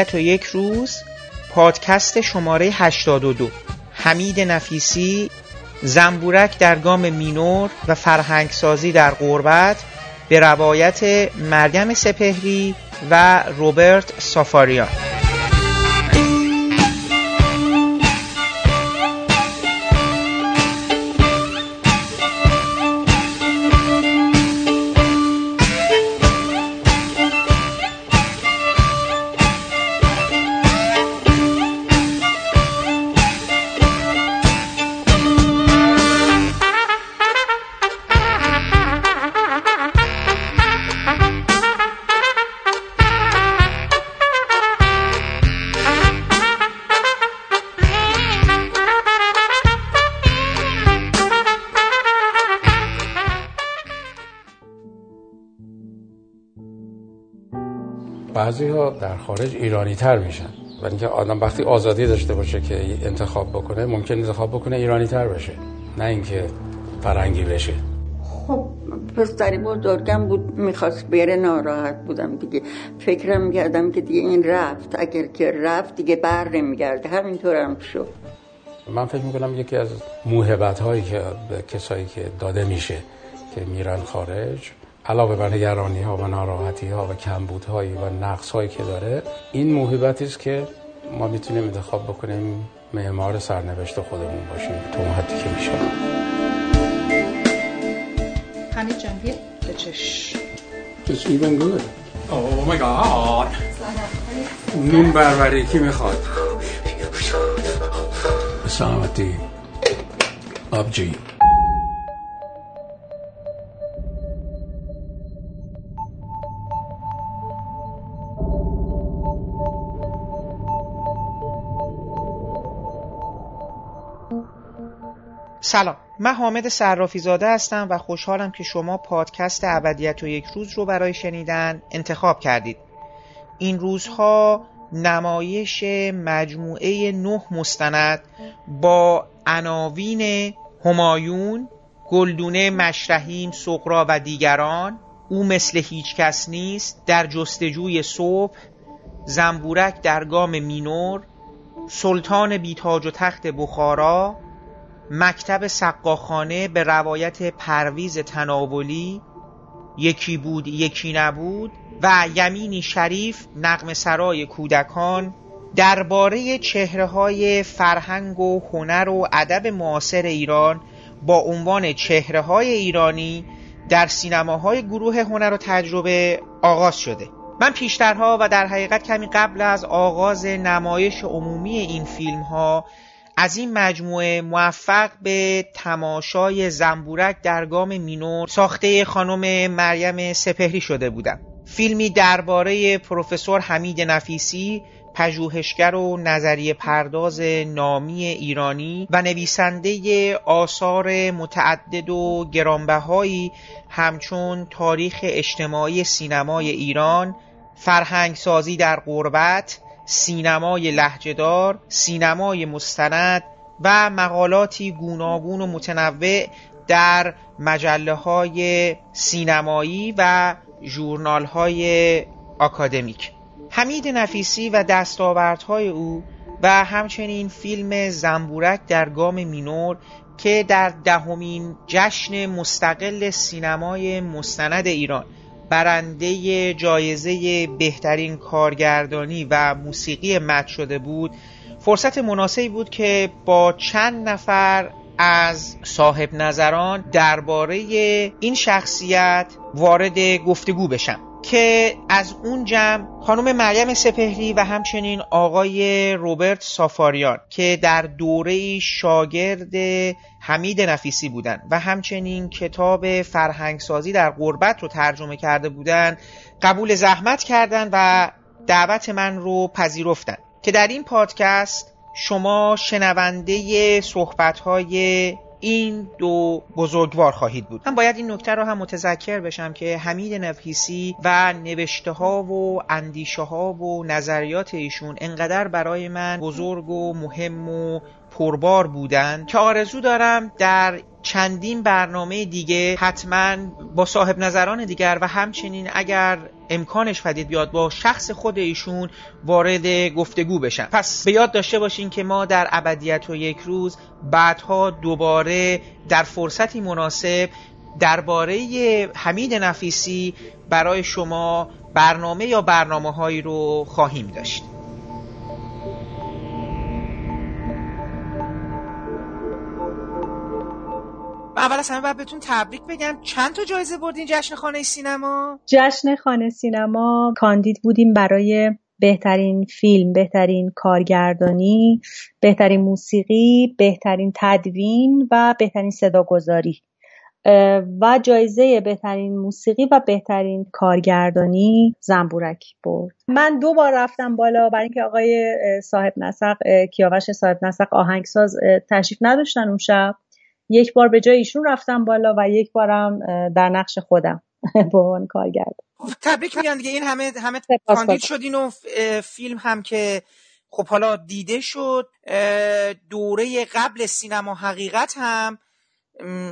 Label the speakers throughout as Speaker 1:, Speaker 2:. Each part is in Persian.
Speaker 1: ابدیت و یک روز پادکست شماره 82 حمید نفیسی زنبورک در گام مینور و فرهنگسازی در قربت به روایت مریم سپهری و روبرت سافاریان
Speaker 2: خارج ایرانی تر میشن. و اینکه آدم وقتی آزادی داشته باشه که انتخاب بکنه ممکن انتخاب بکنه ایرانی تر بشه. نه اینکه فرنگی بشه.
Speaker 3: خب پسری بزرگم بود. می‌خواست بره ناراحت بودم دیگه. فکرم کردم که دیگه این رفت. اگر که رفت دیگه بر نمیگرده. همینطور هم شد.
Speaker 2: من فکر می‌کنم یکی از موهبت هایی که به کسایی که داده میشه که میرن خارج علاوه بر نگرانی ها و ناراحتی ها و کمبود هایی و نقص هایی که داره این موهبتی است که ما می‌تونیم انتخاب بکنیم معمار سرنوشت خودمون باشیم تو حدی که میشه
Speaker 4: حمید جان بیا بچش
Speaker 2: It's even good.
Speaker 5: Oh my god.
Speaker 2: نون بربری کی می‌خواد؟ سلامتی آبجی
Speaker 1: سلام. من حامد صرافی زاده هستم و خوشحالم که شما پادکست ابدیت و یک روز رو برای شنیدن انتخاب کردید. این روزها نمایش مجموعه نه مستند با عناوین همایون گلدونه مشرحیم سقرا و دیگران. او مثل هیچ کس نیست. در جستجوی صبح زنبورک در گام مینور سلطان بیتاج و تخت بخارا مکتب سقاخانه به روایت پرویز تناولی یکی بود یکی نبود و یمینی شریف نقم سرای کودکان درباره چهره های فرهنگ و هنر و ادب معاصر ایران با عنوان چهره های ایرانی در سینماهای گروه هنر و تجربه آغاز شده. من پیشترها و در حقیقت کمی قبل از آغاز نمایش عمومی این فیلم ها از این مجموعه موفق به تماشای زنبورک در گام مینور ساخته خانم مریم سپهری شده بودم. فیلمی درباره پروفسور حمید نفیسی پژوهشگر و نظریه پرداز نامی ایرانی و نویسنده آثار متعدد و گرانبهایی همچون تاریخ اجتماعی سینمای ایران فرهنگ سازی در قربت سینمای لحجهدار، سینمای مستند و مقالاتی گوناگون و متنوع در مجله های سینمایی و ژورنال های آکادمیک. حمید نفیسی و دستاوردهای او و همچنین فیلم زنبورک در گام مینور که در دهمین جشن مستقل سینمای مستند ایران برنده جایزه بهترین کارگردانی و موسیقی مد شده بود فرصت مناسبی بود که با چند نفر از صاحب نظران درباره این شخصیت وارد گفتگو بشم. که از اون جمع خانم مریم سپهری و همچنین آقای روبرت سافاریان که در دوره شاگرد حمید نفیسی بودن و همچنین کتاب فرهنگسازی در غربت رو ترجمه کرده بودن قبول زحمت کردن و دعوت من رو پذیرفتن. که در این پادکست شما شنونده صحبتهای این دو بزرگوار خواهید بود. من باید این نکته رو هم متذکر بشم که حمید نفیسی و نوشته ها و اندیشه ها و نظریات ایشون انقدر برای من بزرگ و مهم و پربار بودن. که آرزو دارم در چندین برنامه دیگه حتما با صاحب نظران دیگر و همچنین اگر امکانش پدید بیاد با شخص خود ایشون وارد گفتگو بشن پس به یاد داشته باشین که ما در ابدیت و یک روز بعدها دوباره در فرصتی مناسب درباره حمید نفیسی برای شما برنامه یا برنامه هایی رو خواهیم داشت. اول از همه باید بهتون تبریک بگم. چند تا جایزه بردین جشن خانه سینما؟
Speaker 6: جشن خانه سینما کاندید بودیم برای بهترین فیلم بهترین کارگردانی بهترین موسیقی بهترین تدوین و بهترین صداگذاری. و جایزه بهترین موسیقی و بهترین کارگردانی زنبورک برد. من دو بار رفتم بالا برای اینکه آقای صاحب نسق کیاوش صاحب نسق آهنگساز تشریف نداشتن اون شب. یک بار به جای ایشون رفتم بالا و یک بارم در نقش خودم به عنوان کارگردان
Speaker 1: تبریک میگم دیگه. این همه همه کاندید شدین و فیلم هم که خب حالا دیده شد. دوره قبل سینما حقیقت هم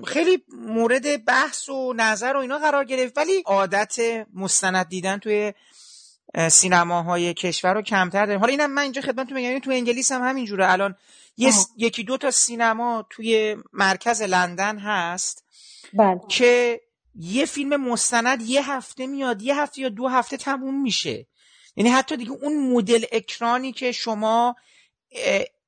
Speaker 1: خیلی مورد بحث و نظر و اینا قرار گرفت. ولی عادت مستند دیدن توی سینماهای کشور رو کمتر داریم. حالا اینم من اینجا خدمتتون بگم تو انگلیس هم همینجوره. الان یکی دو تا سینما توی مرکز لندن هست
Speaker 6: بله.
Speaker 1: که یه فیلم مستند یه هفته میاد یه هفته یا دو هفته تموم میشه. یعنی حتی دیگه اون مدل اکرانی که شما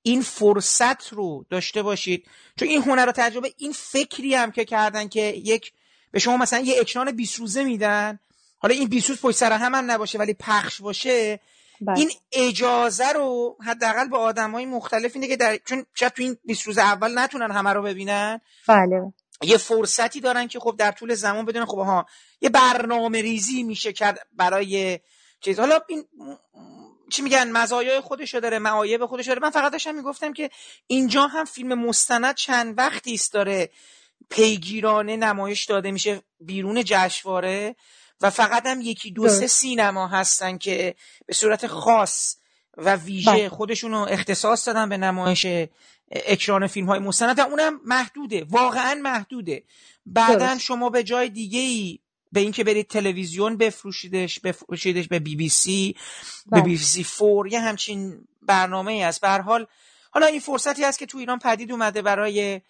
Speaker 1: این فرصت رو داشته باشید. چون این هنر رو تجربه این فکری هم که کردن که یک به شما مثلا یه اکران 20 روزه میدن. حالا این 20 روز پشت سر هم, هم نباشه ولی پخش باشه. بله. این اجازه رو حداقل به های مختلف اینه که در چون شاید تو این 20 روز اول نتونن همه رو ببینن.
Speaker 6: بله.
Speaker 1: یه فرصتی دارن که خب در طول زمان بدونن خب ها یه برنامه ریزی میشه کرد برای چیز. حالا این چی میگن؟ مزایای خودشو داره معایب خودش داره. من فقط داشتم می‌گفتم که اینجا هم فیلم مستند چند وقتی است داره پیگیرانه نمایش داده میشه بیرون جشنواره. و فقط هم یکی دو سه سینما هستن که به صورت خاص و ویژه بله. خودشون رو اختصاص دادن به نمایش اکران فیلم های مستند و اونم محدوده. واقعا محدوده. بعدا شما به جای دیگه ای به اینکه برید تلویزیون بفروشیدش بفروشیدش به بی بی سی به بی بی سی فور یه همچین برنامه ای است به حال حالا این فرصتی هست که تو ایران پدید اومده برای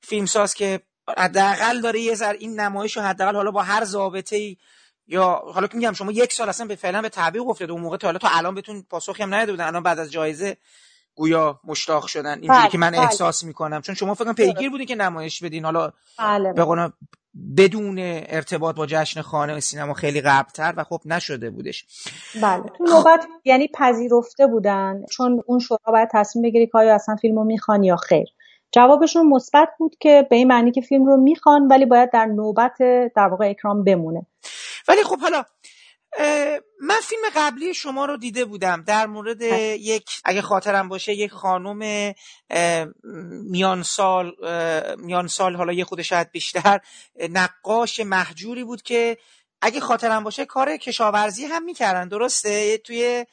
Speaker 1: فیلمساز که حداقل داره یه ذر این نمایش رو حداقل حالا با هر ضابطه ای یا حالا که میگم شما یک سال اصلا به فعلا به تعبیق افتاده اون موقع تا حالا تا الان بهتون پاسخی هم نداده بودن الان بعد از جایزه گویا مشتاق شدن اینجوری بله، که من بله. احساس می‌کنم. چون شما فکر پیگیر بودین که نمایش بدین. حالا
Speaker 6: بله.
Speaker 1: به بدون ارتباط با جشن خانه سینما خیلی قبلتر و خب نشده بودش.
Speaker 6: بله. تو نوبت یعنی پذیرفته بودن چون اون شورا باید تصمیم بگیری که آیا اصلا فیلمو می‌خوان یا خیر. جوابشون مثبت بود که به این معنی که فیلم رو می‌خوان ولی باید در نوبت در واقع اکرام بمونه.
Speaker 1: ولی خب حالا من فیلم قبلی شما رو دیده بودم در مورد یک اگه خاطرم باشه یک خانم میان سال میان سال حالا یه خود شاید بیشتر نقاش محجوری بود که اگه خاطرم باشه کار کشاورزی هم می‌کردن درسته؟ توی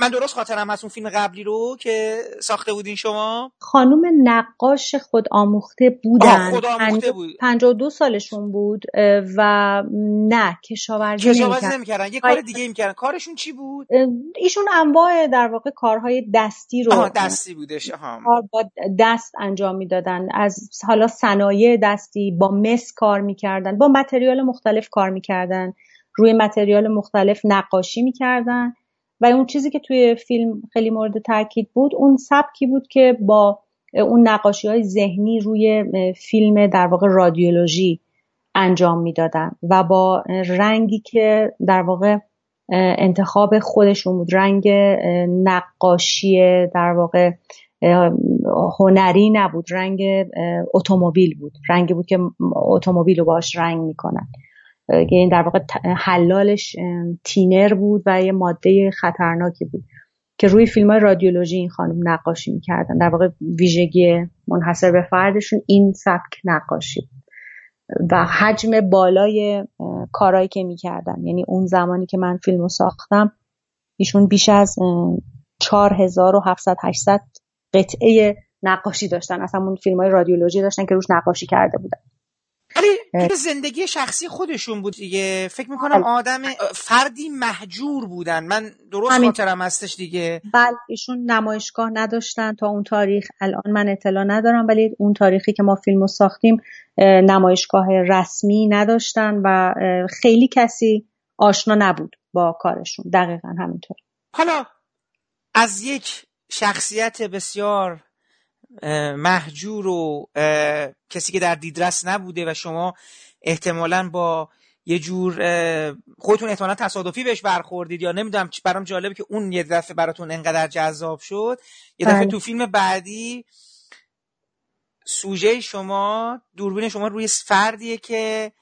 Speaker 1: من درست خاطرم هست اون فیلم قبلی رو که ساخته بودین شما؟
Speaker 6: خانوم نقاش خود آموخته بودن.
Speaker 1: خود آموخته بود.
Speaker 6: 52 سالشون بود و نه کشاورزی
Speaker 1: کشاورزی نمی‌کردن. یه کار دیگه می‌کردن. کارشون چی بود؟
Speaker 6: ایشون انواع در واقع کارهای دستی رو
Speaker 1: آها دستی بودش
Speaker 6: کار با دست انجام می‌دادن. از حالا صنایع دستی با مس کار می‌کردن با متریال مختلف کار می‌کردن. روی متریال مختلف نقاشی می‌کردن. و اون چیزی که توی فیلم خیلی مورد تاکید بود اون سبکی بود که با اون نقاشی های ذهنی روی فیلم در واقع رادیولوژی انجام می‌دادن و با رنگی که در واقع انتخاب خودشون بود رنگ نقاشی در واقع هنری نبود رنگ اتومبیل بود. رنگی بود که اتومبیل رو باش رنگ می‌کنن. این در واقع حلالش تینر بود و یه ماده خطرناکی بود که روی فیلم های رادیولوژی این خانم نقاشی می‌کردن. در واقع ویژگی منحصر به فردشون این سبک نقاشی و حجم بالای کارهایی که می‌کردن. یعنی اون زمانی که من فیلم رو ساختم ایشون بیش از 4700 800 قطعه نقاشی داشتن. اصلا اون فیلم های رادیولوژی داشتن که روش نقاشی کرده بودن.
Speaker 1: ولی زندگی شخصی خودشون بود دیگه. فکر می‌کنم. آدم فردی محجور بودن. من درست همین. خاطرم هستش دیگه.
Speaker 6: بله ایشون نمایشگاه نداشتن. تا اون تاریخ الان من اطلاع ندارم ولی اون تاریخی که ما فیلمو ساختیم نمایشگاه رسمی نداشتن و خیلی کسی آشنا نبود با کارشون. دقیقا همینطور.
Speaker 1: حالا از یک شخصیت بسیار محجور و کسی که در دیدرس نبوده و شما احتمالا با یه جور خودتون احتمالا تصادفی بهش برخوردید یا نمی‌دونم برام جالبه که اون یه دفعه براتون انقدر جذاب شد یه دفعه بله. تو فیلم بعدی سوژه شما دوربین شما روی فردیه که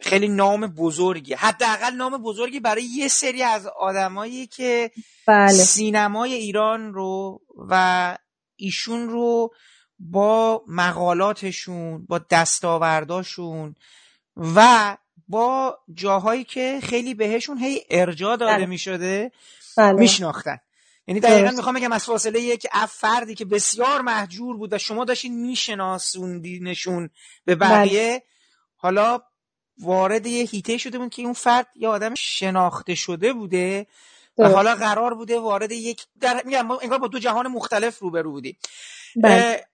Speaker 1: خیلی نام بزرگی حداقل نام بزرگی برای یه سری از آدمایی که بله. سینمای ایران رو و ایشون رو با مقالاتشون با دستاورداشون و با جاهایی که خیلی بهشون هی ارجا داده بله. می شده بله. میشناختن یعنی دقیقا می‌خوام بگم از فاصله یک فردی که بسیار محجور بود و شما داشتین میشناسوندینشون به بقیه بله. حالا وارد یه هیته شده بود که اون فرد یه آدم شناخته شده بوده و حالا قرار بوده وارد یک در میگم انگار با دو جهان مختلف روبرو بودی بله.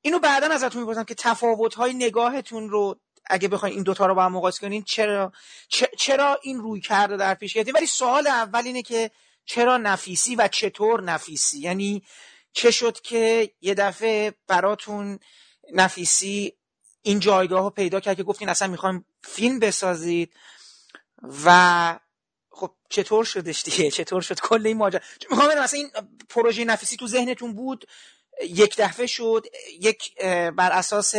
Speaker 1: اینو بعدا ازتون می‌پرسم که تفاوت های نگاهتون رو اگه بخواین این دوتا رو با هم مقایسه کنین چرا چرا این روی کرده در پیش گرفتین؟ ولی سوال اول اینه که چرا نفیسی و چطور نفیسی؟ یعنی چه شد که یه دفعه براتون نفیسی این جایگاه رو پیدا کرد که گفتین اصلا می‌خوایم فیلم بسازید و خب چطور شدش دیگه؟ چطور شد؟ کل این ماجرا. می‌خوام ببینم مثلا این پروژه نفیسی تو ذهنتون بود؟ یک دفعه شد یک بر اساس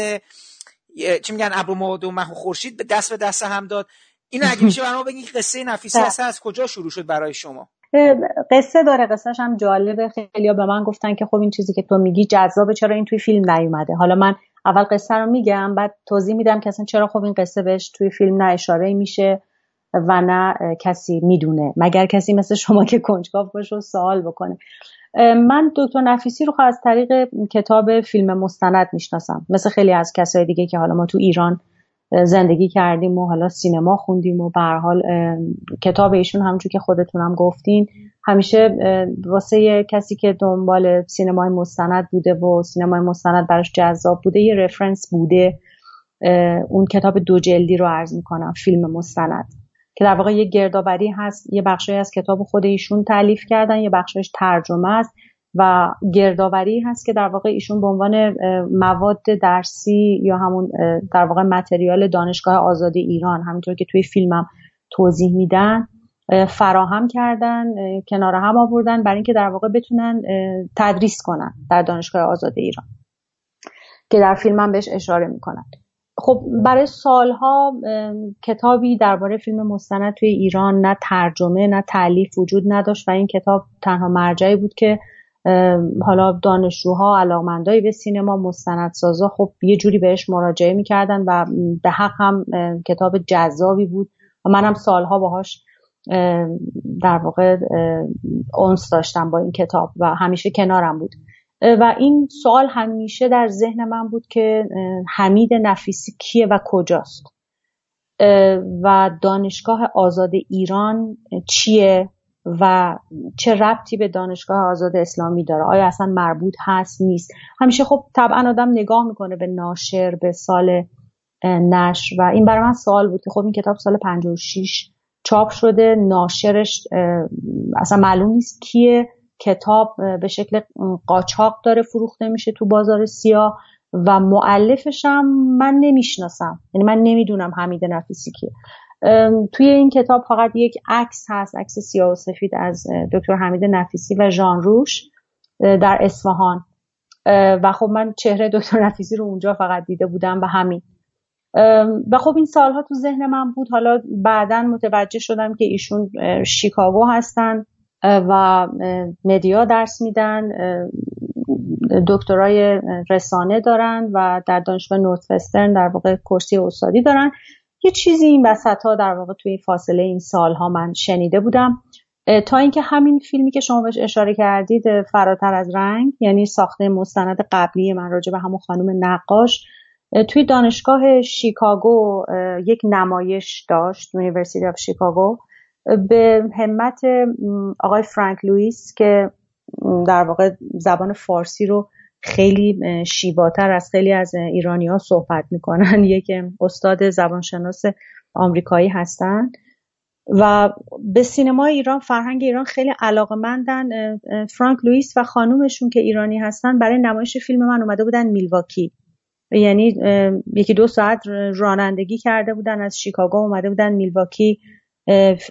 Speaker 1: چی میگن ابرو ماد و مه خورشید به دست به دست هم داد. این اگه میشه برام بگین قصه نفیسی اصلا از کجا شروع شد برای شما؟
Speaker 6: قصه داره. قصهش هم جالبه. خیلی به من گفتن که خب این چیزی که تو میگی جذابه. چرا این توی فیلم نیومده؟ حالا من اول قصه رو میگم بعد توضیح میدم که اصلا چرا خب این قصه بهش توی فیلم نه اشاره میشه و نه کسی می‌دونه. مگر کسی مثل شما که کنجکاو باشه و سوال بکنه. من دکتر نفیسی رو از طریق کتاب فیلم مستند می‌شناسم. مثل خیلی از کسای دیگه که حالا ما تو ایران زندگی کردیم و حالا سینما خوندیم و به حال کتاب ایشون همونجور که خودتونم گفتین همیشه واسه کسی که دنبال سینمای مستند بوده و سینمای مستند براش جذاب بوده یه رفرنس بوده اون کتاب دو جلدی رو عرض می‌کنم فیلم مستند. که در واقع یه گردآوری هست یه بخشی از کتاب خود ایشون تعلیف کردن یه بخشش ترجمه است. و گردآوری هست که در واقع ایشون به عنوان مواد درسی یا همون در واقع متریال دانشگاه آزاد ایران همینطور که توی فیلمم توضیح میدن فراهم کردن کنار هم آوردن برای اینکه در واقع بتونن تدریس کنن در دانشگاه آزاد ایران که در فیلمم بهش اشاره می‌کنن. خب برای سالها کتابی درباره فیلم مستند توی ایران نه ترجمه نه تعلیف وجود نداشت و این کتاب تنها مرجعی بود که حالا دانشجوها علاقمندایی به سینما مستندسازا خب یه جوری بهش مراجعه می‌کردن و به حق هم کتاب جذابی بود و منم سالها باهاش در واقع اونس داشتم با این کتاب و همیشه کنارم بود. و این سوال همیشه در ذهن من بود که حمید نفیسی کیه و کجاست؟ و دانشگاه آزاد ایران چیه؟ و چه ربطی به دانشگاه آزاد اسلامی داره؟ آیا اصلا مربوط هست نیست؟ همیشه خب طبعا آدم نگاه می‌کنه به ناشر به سال نشر و این برای من سوال بود که خب این کتاب سال 56 چاپ شده ناشرش اصلا معلوم نیست کیه. کتاب به شکل قاچاق داره فروخته میشه تو بازار سیاه و معلفش هم من نمی‌شناسم. یعنی من نمی‌دونم حمید نفیسی کیه. توی این کتاب فقط یک عکس هست عکس سیاه و سفید از دکتر حمید نفیسی و ژان روش در اصفهان. و خب من چهره دکتر نفیسی رو اونجا فقط دیده بودم و همین. و خب این سالها تو ذهن من بود. حالا بعدا متوجه شدم که ایشون شیکاگو هستن و مدیا درس میدن دکترای رسانه دارن و در دانشگاه نورت وسترن در واقع کرسی استادی دارن. یه چیزی این وسط ها در واقع توی فاصله این سالها من شنیده بودم. تا اینکه همین فیلمی که شما بهش اشاره کردید فراتر از رنگ یعنی ساخته مستند قبلی من راجع به همون خانم نقاش توی دانشگاه شیکاگو یک نمایش داشت University of Chicago. به همت آقای فرانک لوئیس که در واقع زبان فارسی رو خیلی شیواتر از خیلی از ایرانی ها صحبت می‌کنن. یک استاد زبانشناس آمریکایی هستن. و به سینما ایران فرهنگ ایران خیلی علاقمندن. فرانک لوئیس و خانومشون که ایرانی هستن برای نمایش فیلم من اومده بودن میلواکی. یعنی یکی دو ساعت رانندگی کرده بودن از شیکاگو اومده بودن میلواکی.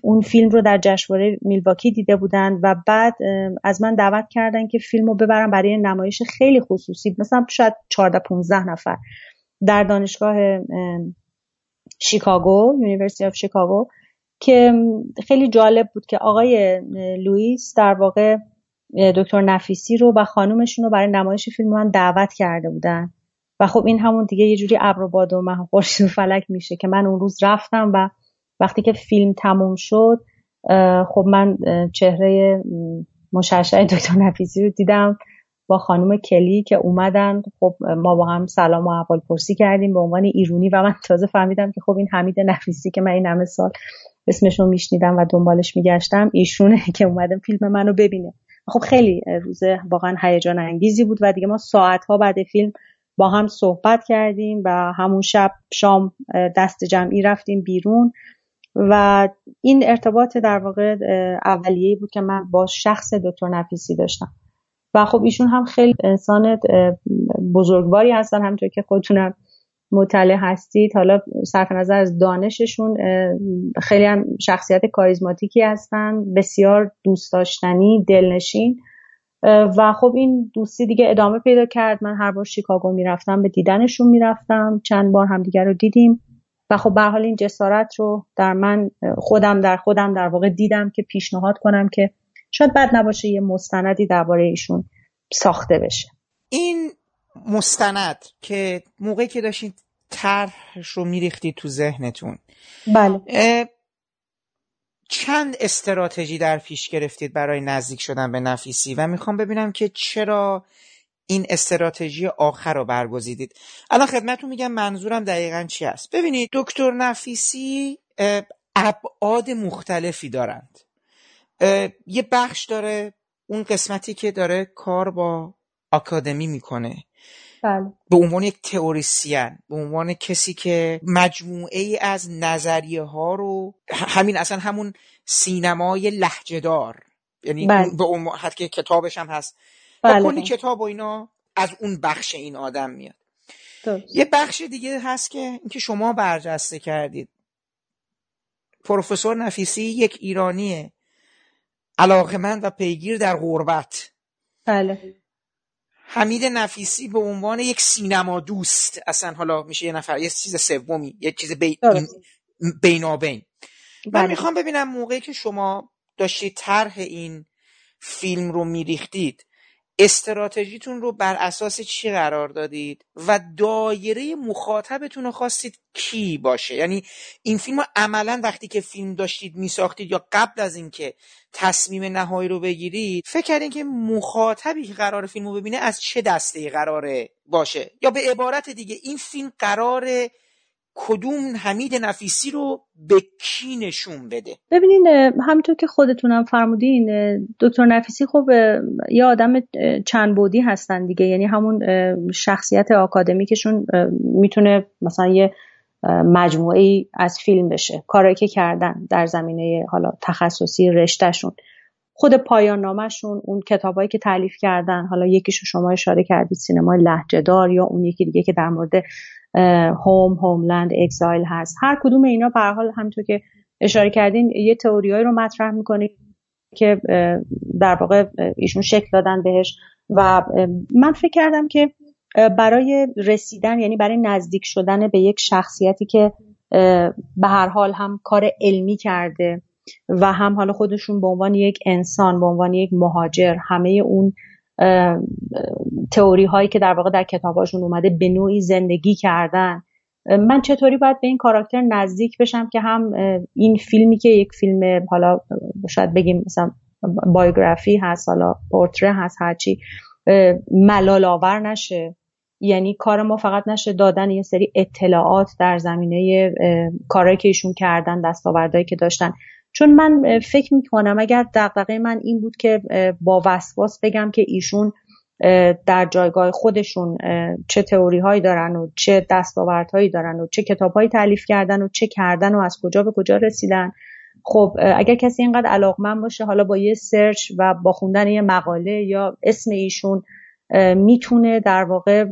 Speaker 6: اون فیلم رو در جشنواره میلواکی دیده بودن و بعد از من دعوت کردن که فیلم رو ببرم برای نمایش خیلی خصوصی. مثلا شاید 14 15 نفر. در دانشگاه شیکاگو University of Chicago که خیلی جالب بود که آقای لوئیس در واقع دکتر نفیسی رو و خانومشون رو برای نمایش فیلم من دعوت کرده بودن. و خب این همون دیگه یه جوری ابر و باد و و فلک میشه که من اون روز رفتم و وقتی که فیلم تموم شد خب من چهره مشعشع دکتر نفیسی رو دیدم با خانم کلی که اومدن. خب ما با هم سلام و احوال پرسی کردیم به عنوان ایرونی و من تازه فهمیدم که خب این حمید نفیسی که من این همه سال اسمش رو میشنیدم و دنبالش میگشتم ایشونه که اومدم فیلم منو ببینه. خب خیلی روز واقعا هیجان انگیزی بود و دیگه ما ساعت ها بعد فیلم با هم صحبت کردیم و همون شب شام دست جمعی رفتیم بیرون. و این ارتباط در واقع اولیه‌ای بود که من با شخص دکتر نفیسی داشتم. و خب ایشون هم خیلی انسان بزرگواری هستن همونطور که خودتونم مطلع هستید. حالا صرف نظر از دانششون خیلی هم شخصیت کاریزماتیکی هستن بسیار دوست داشتنی دلنشین. و خب این دوستی دیگه ادامه پیدا کرد. من هر بار شیکاگو می‌رفتم به دیدنشون می‌رفتم. چند بار همدیگه رو دیدیم. و خب به حال این جسارت رو در من خودم در خودم در واقع دیدم که پیشنهاد کنم که شاید بد نباشه یه مستندی درباره ایشون ساخته بشه.
Speaker 1: این مستند که موقعی که داشتید طرحش رو میریختید تو ذهنتون
Speaker 6: بله.
Speaker 1: چند استراتژی در پیش گرفتید برای نزدیک شدن به نفیسی؟ و می‌خوام ببینم که چرا این استراتژی آخر رو برگزیدید. الان خدمتتون میگم منظورم دقیقا چی است. ببینید دکتر نفیسی ابعاد مختلفی دارند. یه بخش داره اون قسمتی که داره کار با آکادمی می‌کنه.
Speaker 6: بله.
Speaker 1: به عنوان یک تئوریسین به عنوان کسی که مجموعه ای از نظریه ها رو همین اصلا همون سینمای لحجهدار یعنی
Speaker 6: بله.
Speaker 1: به عنوان حتی کتابش هم هست.
Speaker 6: بله.
Speaker 1: و کلی کتاب و اینا از اون بخش این آدم میاد.
Speaker 6: درست.
Speaker 1: یه بخش دیگه هست که اینکه شما برجسته کردید. پروفسور نفیسی یک ایرانیه. علاقمند و پیگیر در غربت.
Speaker 6: بله.
Speaker 1: حمید نفیسی به عنوان یک سینما دوست اصلا حالا میشه یه نفر یه چیز سومی یه چیز بی... بینابین. من
Speaker 6: بله.
Speaker 1: می‌خوام ببینم موقعی که شما داشتید طرح این فیلم رو میریختید استراتژیتون رو بر اساس چی قرار دادید؟ و دایره مخاطبتون رو خواستید کی باشه؟ یعنی این فیلم رو عملا وقتی که فیلم داشتید میساختید یا قبل از اینکه تصمیم نهایی رو بگیرید فکر کردین که مخاطبی که قرار فیلم رو ببینه از چه دسته قراره باشه؟ یا به عبارت دیگه این فیلم قراره کدوم حمید نفیسی رو به کی نشون بده؟
Speaker 6: ببینین همینطور که خودتونم فرمودین دکتر نفیسی خب یه آدم چند بودی هستن دیگه. یعنی همون شخصیت آکادمیکشون می‌تونه مثلا یه مجموعه ای از فیلم بشه. کارایی که کردن در زمینه حالا تخصصی رشتهشون. خود پایان نامشون اون کتابایی که تعلیف کردن حالا یکیشو شما اشاره کردید سینمای لهجهدار یا اون یکی دیگه که در مورد هوم هوملند اکزایل هست. هر کدوم اینا به حال همونطور که اشاره کردین یه تئوریایی رو مطرح می‌کنه که در واقع ایشون شکل دادن بهش. و من فکر کردم که برای رسیدن یعنی برای نزدیک شدن به یک شخصیتی که به هر حال هم کار علمی کرده و هم حالا خودشون به عنوان یک انسان به عنوان یک مهاجر همه اون تئوری هایی که در واقع در کتاباشون اومده به نوعی زندگی کردن. من چطوری باید به این کاراکتر نزدیک بشم که هم این فیلمی که یک فیلم حالا شاید بگیم مثلا بایوگرافی هست حالا پورتره هست هرچی ملال آور نشه. یعنی کار ما فقط نشه دادن یه سری اطلاعات در زمینه کارهایی که ایشون کردن دستاوردهایی که داشتن. چون من فکر می‌کنم اگر دقدقه من این بود که با وسواس بگم که ایشون در جایگاه خودشون چه تئوری هایی دارن و چه دستاوردهایی دارن و چه کتاب هایی تعلیف کردن و چه کردن و از کجا به کجا رسیدن. خب اگر کسی اینقدر علاقمند باشه حالا با یه سرچ و با خوندن یه مقاله یا اسم ایشون می‌تونه در واقع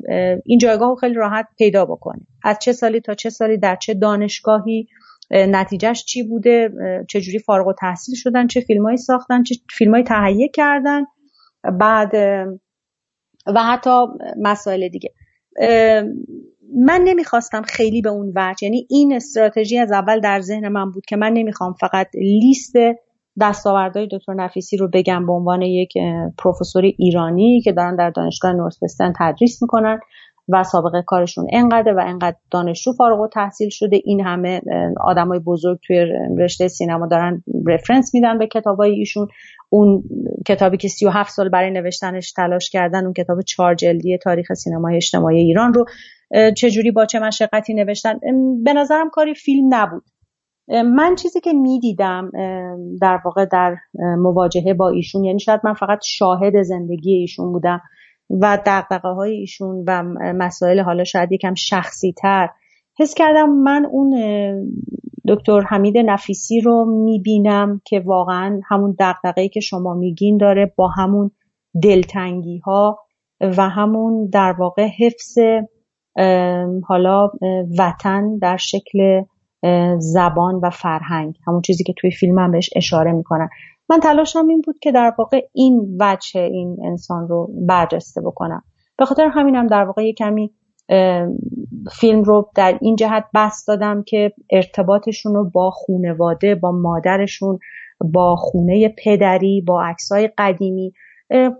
Speaker 6: این جایگاه رو خیلی راحت پیدا بکنه. از چه سالی تا چه سالی در چه دانشگاهی نتیجهش چی بوده؟ چه فارغ و تحصیل شدن؟ چه فیلمایی ساختن؟ چه فیلمایی تهیه کردن؟ بعد و حتی مسائل دیگه. من نمی‌خواستم خیلی به اون وجه یعنی این استراتژی از اول در ذهن من بود که من نمی‌خوام فقط لیست دستاوردهای دکتر نفیسی رو بگم به عنوان یک پروفسور ایرانی که دارن در دانشگاه نورسوستن تدریس می‌کنن. و سابقه کارشون انقدر و انقدر دانشجو فارغ و تحصیل شده. این همه آدمای بزرگ توی رشته سینما دارن رفرنس میدن به کتابای ایشون. اون کتابی که 37 سال برای نوشتنش تلاش کردن اون کتاب چهار جلدی تاریخ سینمای اجتماعی ایران رو چجوری با چه مشقتی نوشتن؟ به نظرم کاری فیلم نبود. من چیزی که می‌دیدم در واقع در مواجهه با ایشون یعنی شاید من فقط شاهد زندگی ایشون بودم. و دقدقه های ایشون و مسائل حالا شاید یکم شخصی تر حس کردم من اون دکتر حمید نفیسی رو می‌بینم که واقعا همون دقدقه که شما میگین داره با همون دلتنگی ها و همون در واقع حفظ حالا وطن در شکل زبان و فرهنگ. همون چیزی که توی فیلم هم بهش اشاره می‌کنن. من تلاشم این بود که در واقع این وجه این انسان رو برجسته بکنم. به خاطر همینم در واقع کمی فیلم رو در این جهت بست دادم که ارتباطشون رو با خونواده با مادرشون با خونه پدری با عکسای قدیمی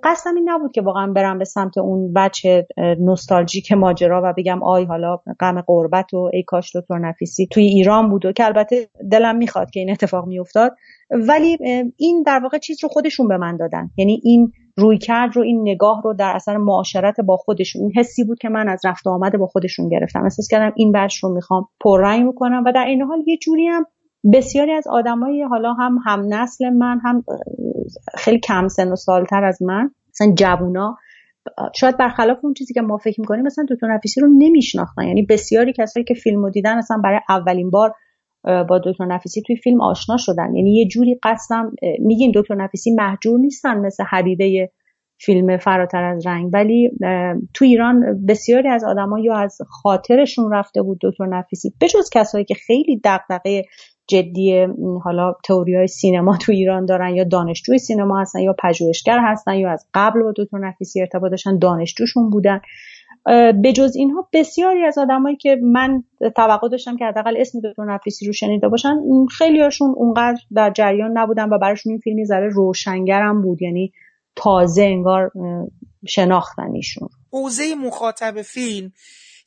Speaker 6: قصدم این نبود که واقعا برم به سمت اون بچه نوستالژیک ماجرا و بگم آی حالا غم قربت و ای کاش دکتر نفیسی توی ایران بود و که البته دلم می‌خواد که این اتفاق میافتاد. ولی این در واقع چیز رو خودشون به من دادن. یعنی این روی کرد رو این نگاه رو در اثر معاشرت با خودشون. این حسی بود که من از رفت آمده با خودشون گرفتم. احساس کردم این بچه رو می‌خوام پررنگ بکنم و در این حال یه جوری هم بسیاری از آدمای حالا هم هم نسل من هم خیلی کم سن و سالتر از من مثلا جوونا شاید برخلاف اون چیزی که ما فکر می‌کنیم مثلا دکتر نفیسی رو نمیشناختن. یعنی بسیاری کسایی که فیلم رو دیدن اصلا برای اولین بار با دکتر نفیسی توی فیلم آشنا شدن. یعنی یه جوری قسم میگیم دکتر نفیسی محجور نیستن مثل حبیبه فیلم فراتر از رنگ. ولی تو ایران بسیاری از آدما یا از خاطرشون رفته بود دکتر نفیسی. بجز کسایی که خیلی دغدغه جدی حالا تئوری های سینما تو ایران دارن یا دانشجوی سینما هستن یا پژوهشگر هستن یا از قبل با دکتر نفیسی ارتباط داشتن دانشجوشون بودن. به جز اینها بسیاری از آدمایی که من توقع داشتم که حداقل اسم دکتر نفیسی رو شنیده باشن خیلی هاشون اونقدر در جریان نبودن و براشون این فیلمی ذره روشنگرم بود یعنی تازه انگار شناختن ایشون.
Speaker 1: حوزه مخاطب فیلم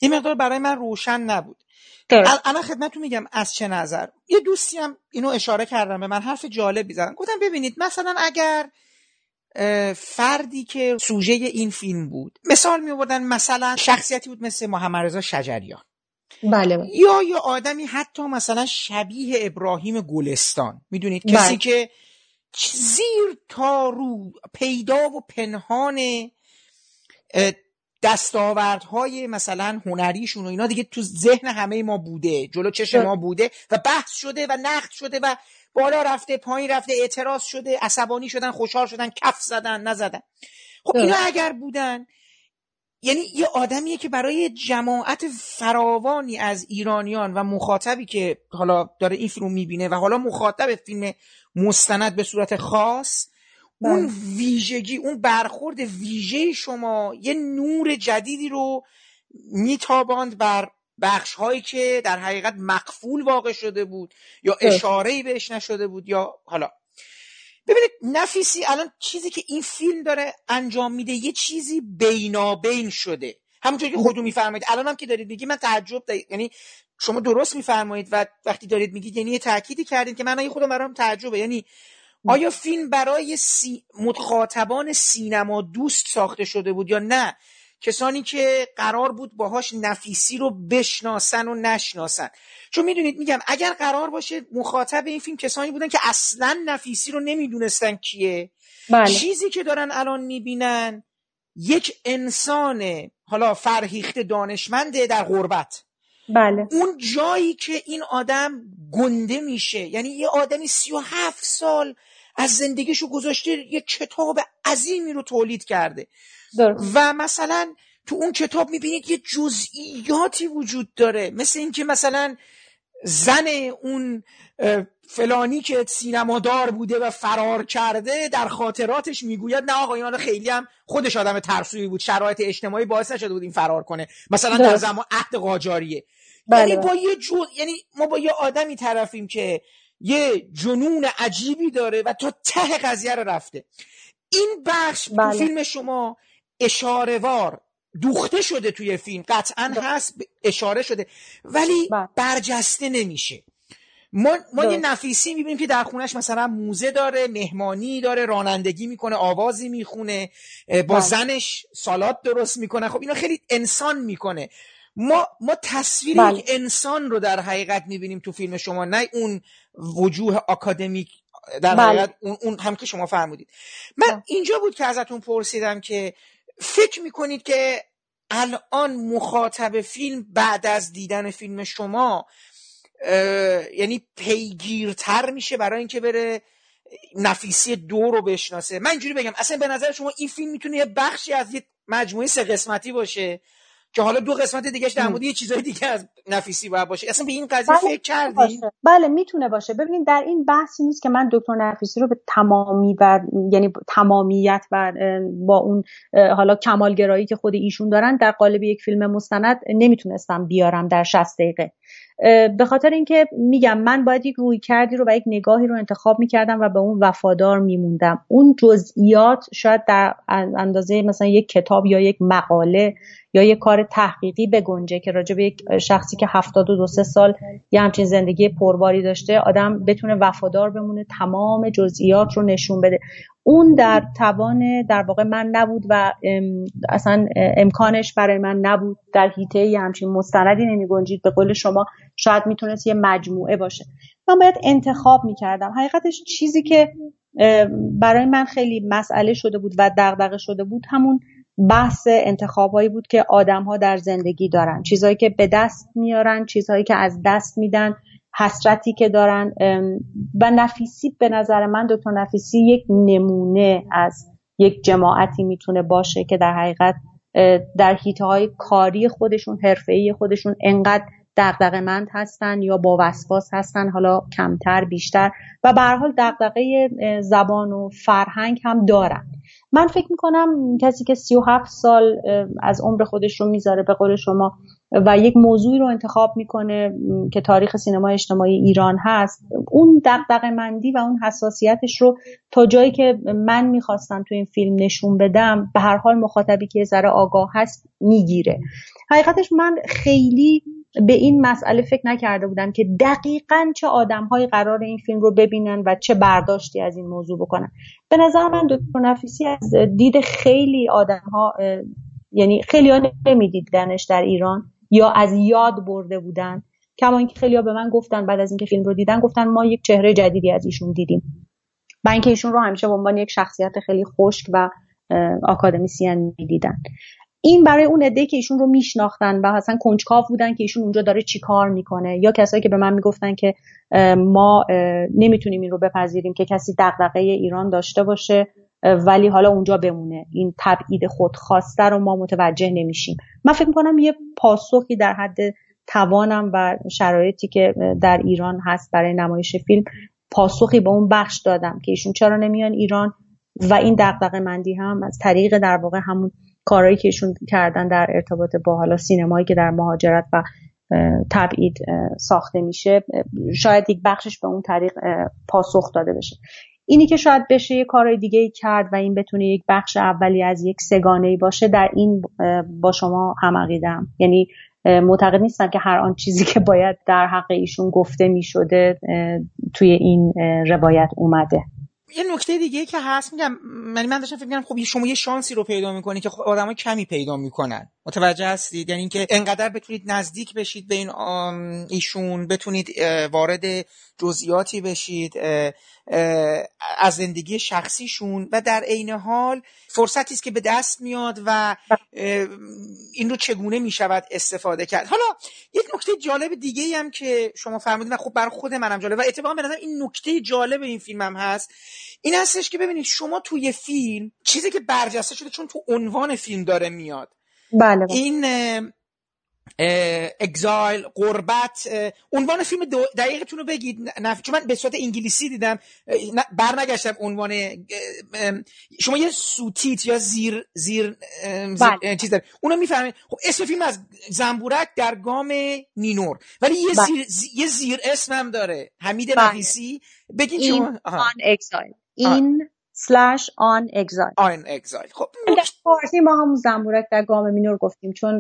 Speaker 1: یه مقدار برای من روشن نبود. الان خدمتتون میگم از چه نظر. یه دوستی هم اینو اشاره کردم به من حرف جالب بیزن گفتم ببینید مثلا اگر فردی که سوژه این فیلم بود. مثال می آوردن مثلا شخصیتی بود مثل محمد رضا شجریان.
Speaker 6: بله, بله.
Speaker 1: یا یا آدمی حتی مثلا شبیه ابراهیم گلستان. می‌دونید؟ کسی بله. که زیر تا رو پیدا و پنهان دستاوردهای مثلا هنریشون و اینا دیگه تو ذهن همه ما بوده جلو چشم ما بوده و بحث شده و نقد شده و بالا رفته پایین رفته اعتراض شده عصبانی شدن خوشحال شدن کف زدن نزدن خب اینا اگر بودن یعنی یه آدمیه که برای جماعت فراوانی از ایرانیان و مخاطبی که حالا داره این فیلم می‌بینه و حالا مخاطب فیلم مستند به صورت خاص بله. اون ویژگی اون برخورد ویژه شما یه نور جدیدی رو میتاباند بر بخش هایی که در حقیقت مقفول واقع شده بود یا اشاره ای بهش نشده بود یا حالا. ببینید نفیسی الان چیزی که این فیلم داره انجام میده یه چیزی بینابین شده. همونطور که خودتون میفرمایید. الان هم که دارید میگی من تعجب دارید. یعنی شما درست میفرمایید و وقتی دارید میگید یعنی یه تأکیدی کردین که من خودم برام تعجبه. یعنی آیا فیلم برای سی... مخاطبان سینما دوست ساخته شده بود یا نه؟ کسانی که قرار بود باهاش نفیسی رو بشناسن و نشناسن چون می‌دونید میگم اگر قرار باشه مخاطب این فیلم کسانی بودن که اصلا نفیسی رو نمی‌دونستن کیه بله. چیزی که دارن الان می‌بینن یک انسان حالا فرهیخت دانشمنده در غربت
Speaker 6: بله.
Speaker 1: اون جایی که این آدم گنده میشه یعنی یه آدمی سی و هفت سال از زندگیشو گذاشته یه کتاب عظیمی رو تولید کرده و مثلا تو اون کتاب می‌بینید یه جزئیاتی وجود داره. مثل اینکه مثلا زن اون فلانی که سینمادار بوده و فرار کرده در خاطراتش می‌گوید نه آقا اینا خیلی هم خودش آدم ترسویی بود. شرایط اجتماعی باعث نشده بود این فرار کنه. مثلا در زمان عهد قاجاریه. بله. یعنی با یه جو... یعنی ما با یه آدمی طرفیم که یه جنون عجیبی داره و تا ته قضیه رو رفته. این بخش بله. فیلم شما اشارهوار دوخته شده توی فیلم قطعا هست اشاره شده ولی بله. برجسته نمیشه ما, ما یه نفیسی می‌بینیم که در خونش مثلا موزه داره مهمانی داره رانندگی می‌کنه آوازی می‌خونه با بله. زنش سالات درست می‌کنه خب اینا خیلی انسان می‌کنه ما ما تصویر بله. انسان رو در حقیقت می‌بینیم تو فیلم شما نه اون وجوه آکادمیک در. حقیقت اون, اون هم که شما فرمودید من. اینجا بود که ازتون پرسیدم که فکر می‌کنید که الان مخاطب فیلم بعد از دیدن فیلم شما یعنی پیگیرتر میشه برای اینکه بره نفیسی دو رو بشناسه؟ من اینجوری بگم اصلا به نظر شما این فیلم می‌تونه یه بخشی از یه مجموعه سه قسمتی باشه؟ که حالا دو قسمت دیگهش در مورد یه چیزای دیگه از نفیسی باید باشه. اصلا به این قضیه بله فکر کردین؟
Speaker 6: بله می‌تونه باشه. ببینید در این بحثی نیست که من دکتر نفیسی رو به تمامی و یعنی تمامیت و با اون حالا کمالگرایی که خود ایشون دارن در قالب یک فیلم مستند نمی‌تونستم بیارم در 60 دقیقه. به خاطر اینکه میگم من باید یک روی کردی رو و یک نگاهی رو انتخاب می‌کردم و به اون وفادار میموندم. اون جزئیات شاید در اندازه مثلا یک کتاب یا یک مقاله یا یک کار تحقیقی بگنجه که راجع به یک شخصی که هفتاد و دو سه سال یه همچین زندگی پرباری داشته آدم بتونه وفادار بمونه تمام جزئیات رو نشون بده. اون در توان در واقع من نبود و اصلا امکانش برای من نبود. در حیطه یه همچین مستندی نمی گنجید به قول شما شاید می‌تونست یه مجموعه باشه. من باید انتخاب می‌کردم. حقیقتش چیزی که برای من خیلی مسئله شده بود و دغدغه شده بود همون بحث انتخابهایی بود که آدم ها در زندگی دارن. چیزهایی که به دست میارن چیزهایی که از دست میدن. حسرتی که دارن و نفیسی به نظر من دکتر نفیسی یک نمونه از یک جماعتی می‌تونه باشه که در حقیقت در حیطه های کاری خودشون حرفه‌ای خودشون انقدر دغدغه‌مند هستن یا با وسواس هستن حالا کمتر بیشتر و به هر حال دغدغه زبان و فرهنگ هم دارن. من فکر می‌کنم کسی که 37 سال از عمر خودش رو می‌ذاره به قول شما و یک موضوعی رو انتخاب می‌کنه که تاریخ سینما اجتماعی ایران هست. اون دقدقه مندی و اون حساسیتش رو تا جایی که من می‌خواستم تو این فیلم نشون بدم به هر حال مخاطبی که ذره آگاه هست می‌گیره. حقیقتش من خیلی به این مسئله فکر نکرده بودم که دقیقا چه آدمهایی قرار این فیلم رو ببینن و چه برداشتی از این موضوع بکنن. به نظر من دکتر نفیسی از دید خیلی آدم ها یعنی خیلی ها نمیدیدنش در ایران. یا از یاد برده بودن. کما اینکه خیلی به من گفتن بعد از اینکه فیلم رو دیدن گفتن ما یک چهره جدیدی از ایشون دیدیم. و اینکه ایشون رو همیشه به عنوان یک شخصیت خیلی خشک و آکادمیسیان می‌دیدن. این برای اون عده که ایشون رو میشناختن و اصلا کنجکاو بودن که ایشون اونجا داره چیکار می‌کنه. یا کسایی که به من می‌گفتن که ما نمی‌تونیم این رو بپذیریم که کسی دغدغه ایران داشته باشه. ولی حالا اونجا بمونه. این تبعید خودخواسته رو ما متوجه نمیشیم. من فکر می‌کنم یه پاسخی در حد توانم و شرایطی که در ایران هست برای نمایش فیلم پاسخی به اون بخش دادم که ایشون چرا نمیان ایران و این دقدقه مندی هم از طریق در واقع همون کارهایی که ایشون کردن در ارتباط با حالا سینمایی که در مهاجرت و تبعید ساخته میشه شاید یک بخشش به اون طریق پاسخ داده بشه. اینی که شاید بشه یه کارهای دیگه ای کرد و این بتونه یک بخش اولی از یک سگانه ای باشه در این با شما هم عقیدم یعنی معتقد نیستم که هر آن چیزی که باید در حق ایشون گفته می شده توی این روایت اومده.
Speaker 1: یه نکته دیگه که هست میگم من من داشتم فکر می‌کردم خب شما یه شانسی رو پیدا می‌کنید که خب آدمای کمی پیدا می‌کنن. متوجه هستید؟ یعنی اینکه انقدر بتونید نزدیک بشید به این ایشون بتونید وارد جزئیاتی بشید از زندگی شخصیشون و در عین حال فرصتی است که به دست میاد و این رو چگونه می‌شود استفاده کرد. حالا یک نکته جالب دیگه هم که شما فرمودید و خب برای خود منم جالب و اتفاقا به نظر این نکته جالب این فیلم هم هست. این هستش که ببینید شما توی فیلم چیزی که برجسته شده چون تو عنوان فیلم داره میاد.
Speaker 6: بله,
Speaker 1: بله. این اگزایل قربت عنوان فیلم دقیقتون رو بگید. نف... چون من به صورت انگلیسی دیدم برنگشتم عنوان شما یه سوتیت یا زیر زیر,
Speaker 6: بله.
Speaker 1: چیز داره اونو می‌فهمید. خب اسم فیلم از زنبورک در گام نینور. ولی یه بله. زیر یه زیر اسمم داره. حمید بله. نفیسی. بگین
Speaker 6: شما آن اگزایل. این slash on exile.
Speaker 1: On exile. خب
Speaker 6: فارسی ما همون زنبورک در گام مینور گفتیم چون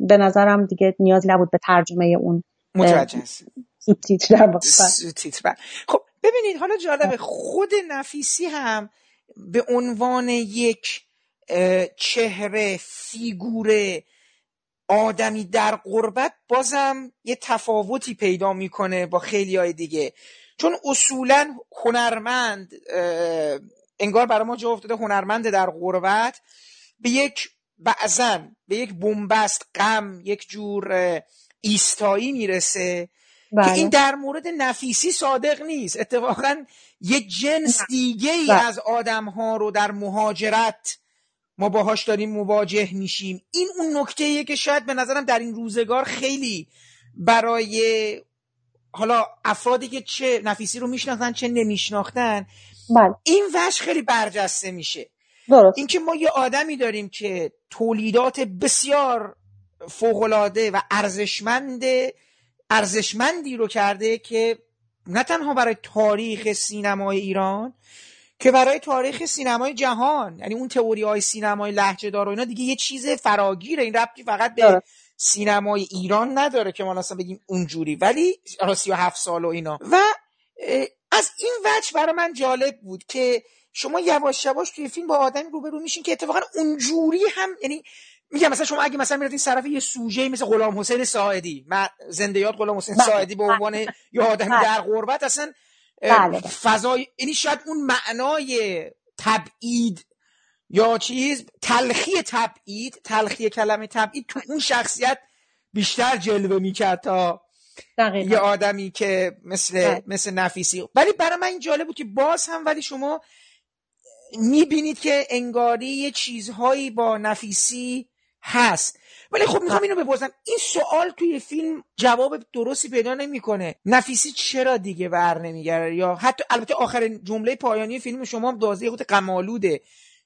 Speaker 6: به نظرم دیگه نیازی نبود به ترجمه اون
Speaker 1: متوجه هست
Speaker 6: تیتر
Speaker 1: بله. خب ببینید حالا جالبه خود نفیسی هم به عنوان یک چهره فیگور آدمی در قربت بازم یه تفاوتی پیدا می‌کنه با خیلی های دیگه. چون اصولا هنرمند انگار برای ما جا افتاده هنرمند در غربت به یک بعضن به یک بنبست غم یک جور ایستایی می‌رسه بله. که این در مورد نفیسی صادق نیست اتفاقا یه جنس دیگه ای بله. از آدم ها رو در مهاجرت ما باهاش داریم مواجه میشیم این اون نکته که شاید به نظرم در این روزگار خیلی برای حالا افرادی که چه نفیسی رو میشناختن چه نمیشناختن
Speaker 6: بله.
Speaker 1: این وش خیلی برجسته میشه.
Speaker 6: درست.
Speaker 1: اینکه ما یه آدمی داریم که تولیدات بسیار فوقالعاده و ارزشمند ارزشمندی رو کرده که نه تنها برای تاریخ سینمای ایران که برای تاریخ سینمای جهان یعنی اون تئوری های سینمای لحجه دار و اینا دیگه یه چیز فراگیره. این ربطی فقط به سینمای ایران نداره که ما اصلا بگیم اونجوری. ولی هفت سال و اینا. و از این وجه برای من جالب بود که شما یواش یواش توی فیلم با آدمی روبرو میشین که اتفاقا اونجوری هم یعنی میگم مثلا شما اگه مثلا می‌رفتین طرف یه سوژه مثل غلام حسین ساعدی زنده یاد غلام حسین بله. ساعدی به عنوان یه آدمی بله. در غربت اصلا بله، فضای یعنی شاید اون معنای تبعید یا چیز تلخی تبعید تلخی کلمه تبعید تو اون شخصیت بیشتر جلوه می‌کرد تا یه آدمی که مثل بله. مثل نفیسی. ولی برای من این جالب بود که باز هم ولی شما می‌بینید که انگاری یه چیزهایی با نفیسی هست. ولی خب می‌خوام اینو بپرسم. این سوال توی فیلم جواب درستی پیدا نمی‌کنه. نفیسی چرا دیگه بر نمیگره یا حتی البته آخرین جمله پایانی فیلم شما هم دازه خود قمالوده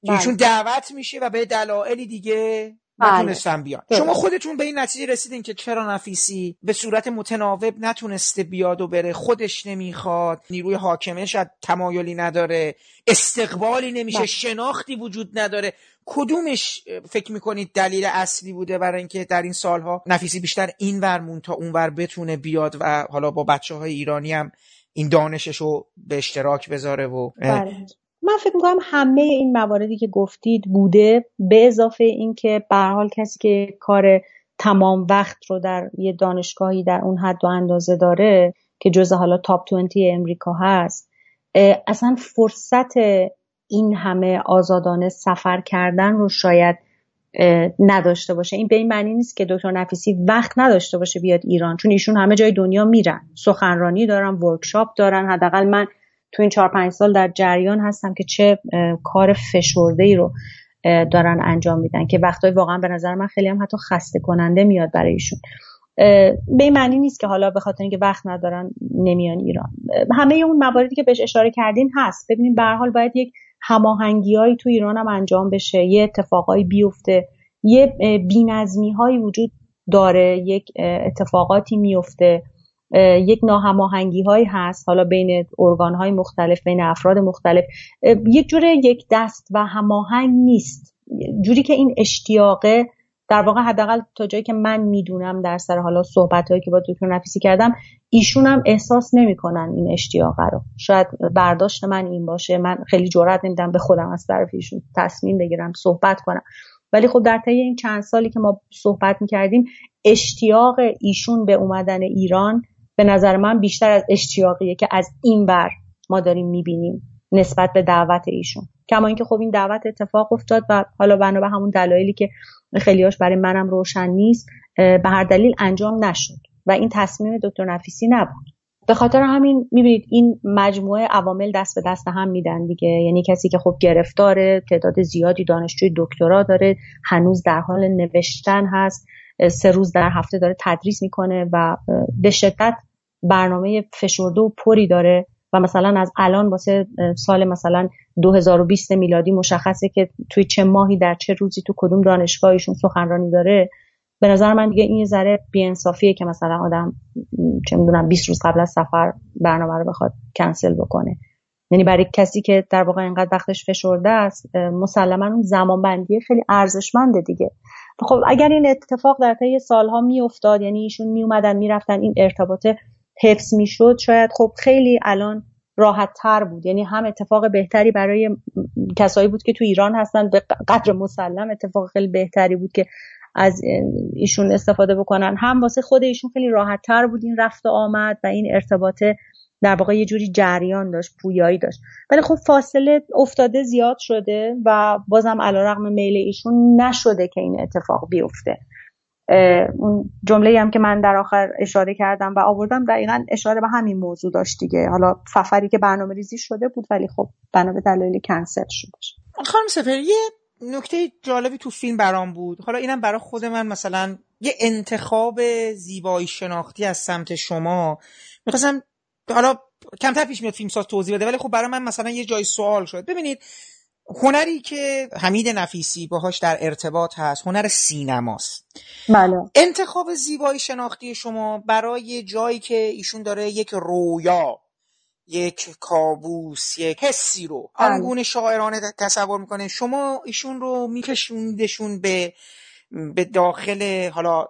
Speaker 1: بله. چون دعوت میشه و به دلایلی دیگه نتونستن بیان. شما خودتون به این نتیجه رسیدین که چرا نفیسی به صورت متناوب نتونسته بیاد و بره؟ خودش نمی‌خواد نیروی حاکمه شاید تمایلی نداره استقبالی نمیشه بله. شناختی وجود نداره. کدومش فکر می‌کنید دلیل اصلی بوده برای اینکه در این سالها نفیسی بیشتر این ورمون تا اون ور بتونه بیاد و حالا با بچه های ایرانی هم این دانشش رو به اشتراک بذاره و
Speaker 6: بله. من فکر می‌کنم همه این مواردی که گفتید بوده به اضافه اینکه به حال کسی که کار تمام وقت رو در یه دانشگاهی در اون حد و اندازه داره که جزء حالا تاپ 20 امریکا هست اصلا فرصت این همه آزادانه سفر کردن رو شاید نداشته باشه. این به این معنی نیست که دکتر نفیسی وقت نداشته باشه بیاد ایران چون ایشون همه جای دنیا میرن. سخنرانی دارن ورکشاپ دارن. حداقل من تو این چهار پنج سال در جریان هستم که چه کار فشرده ای رو دارن انجام میدن که وقتایی واقعا به نظر من خیلی هم حتی خسته کننده میاد برای ایشون. به این معنی نیست که حالا به خاطر اینکه وقت ندارن نمیان ایران. همه اون مواردی که بهش اشاره کردین هست. ببینیم به حال باید یک هماهنگیهایی تو ایران هم انجام بشه. یه اتفاقایی بیفته. یه بینظمی هایی وجود داره. یک اتفاقاتی میفته. یک ناهماهنگی هایی هست حالا بین ارگان های مختلف بین افراد مختلف. یک جور یک دست و هماهنگ نیست. جوری که این اشتیاقه در واقع حداقل تا جایی که من می‌دونم در سر حالا صحبت هایی که با دکتر نفیسی کردم ایشون هم احساس نمی‌کنن این اشتیاقه رو. شاید برداشت من این باشه من خیلی جرئت نمیدم به خودم از طرف ایشون تصمیم بگیرم صحبت کنم. ولی خب در طی این چند سالی که ما صحبت می‌کردیم اشتیاق ایشون به اومدن ایران به نظر من بیشتر از اشتیاقیه که از این بر ما داریم می‌بینیم نسبت به دعوت ایشون. کما اینکه خب این دعوت اتفاق افتاد و حالا بنا به همون دلایلی که خیلیاش برای منم روشن نیست به هر دلیل انجام نشد و این تصمیم دکتر نفیسی نبود. به خاطر همین می‌بینید این مجموعه عوامل دست به دست هم میدن دیگه. یعنی کسی که خب گرفتاره تعداد زیادی دانشجوی دکترا داره هنوز در حال نوشتن هست سه روز در هفته داره تدریس می‌کنه و به شدت برنامه فشرده و پری داره و مثلا از الان واسه سال مثلا 2020 میلادی مشخصه که توی چه ماهی در چه روزی تو کدوم دانشگاهشون سخنرانی داره. به نظر من دیگه این ذره بیانصافیه که مثلا آدم چه می‌دونم 20 روز قبل از سفر برنامه رو بخواد کنسل بکنه. یعنی برای کسی که در واقع اینقدر وقتش فشرده است مسلما اون زمان بندی خیلی ارزشمنده دیگه. خب اگر این اتفاق در طی سالها میافتاد یعنی ایشون میومدن می‌رفتن این ارتباط حفظ می‌شد شاید خب خیلی الان راحت تر بود. یعنی هم اتفاق بهتری برای کسایی بود که تو ایران هستن به قدر مسلم اتفاق خیلی بهتری بود که از ایشون استفاده بکنن. هم واسه خود ایشون خیلی راحت تر بود این رفت و آمد و این ارتباط در واقع یه جوری جریان داشت پویایی داشت. ولی خب فاصله افتاده زیاد شده و بازم علیرغم میل ایشون نشده که این اتفاق بیفته. اون جمله هم که من در آخر اشاره کردم و آوردم دقیقا اشاره به همین موضوع داشت دیگه. حالا سفری که برنامه ریزی شده بود ولی خب بنا به دلایل کنسل شده.
Speaker 1: خانم سفر یه نکته جالبی تو فیلم برام بود. حالا اینم برای خود من مثلا یه انتخاب زیبایی شناختی از سمت شما. می‌خواستم حالا کمتر پیش میاد فیلم ساز توضیح بده ولی خب برای من مثلا یه جای سوال شد. ببینید هنری که حمید نفیسی باهاش در ارتباط هست هنر سینماست
Speaker 6: بله
Speaker 1: انتخاب زیبایی شناختی شما برای جایی که ایشون داره یک رویا یک کابوس یک حسی رو
Speaker 6: بله.
Speaker 1: آنگونه شاعرانه تصور می‌کنه شما ایشون رو میکشوندشون به به داخل حالا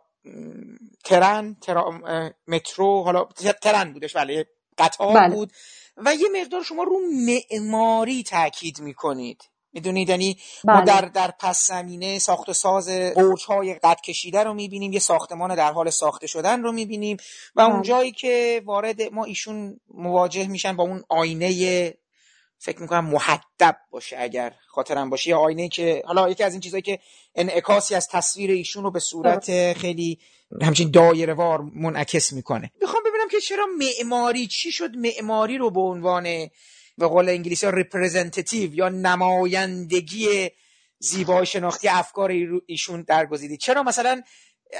Speaker 1: ترن ترا... مترو حالا ترن بودش ولی قطار
Speaker 6: بله.
Speaker 1: بود و یه مقدار شما رو معماری تاکید می‌کنید می‌دونید یعنی ما
Speaker 6: بله.
Speaker 1: در در پس زمینه ساخت و ساز های قد کشیده رو می‌بینیم یه ساختمان در حال ساخته شدن رو می‌بینیم و اون
Speaker 6: بله.
Speaker 1: جایی که وارد ما ایشون مواجه میشن با اون آینه فکر می‌کنم محدب باشه اگر خاطرم باشه یه آینه که حالا یکی از این چیزایی که انعکاسی از تصویر ایشون رو به صورت خیلی همچین دایره وار منعکس می‌کنه. می‌خوام ببینم که چرا معماری چی شد معماری رو به عنوان به قول انگلیسی ها یا نمایندگی زیبای شناختی افکار ایشون درگزیدید چرا مثلا